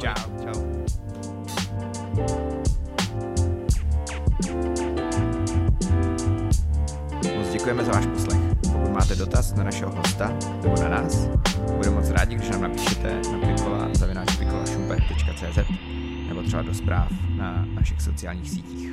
Čau. Čau. děkujeme za váš poslech. Pokud máte dotaz na našeho hosta nebo na nás, budeme moc rádi, když nám napíšete na pikola.cz nebo třeba do zpráv na našich sociálních sítích.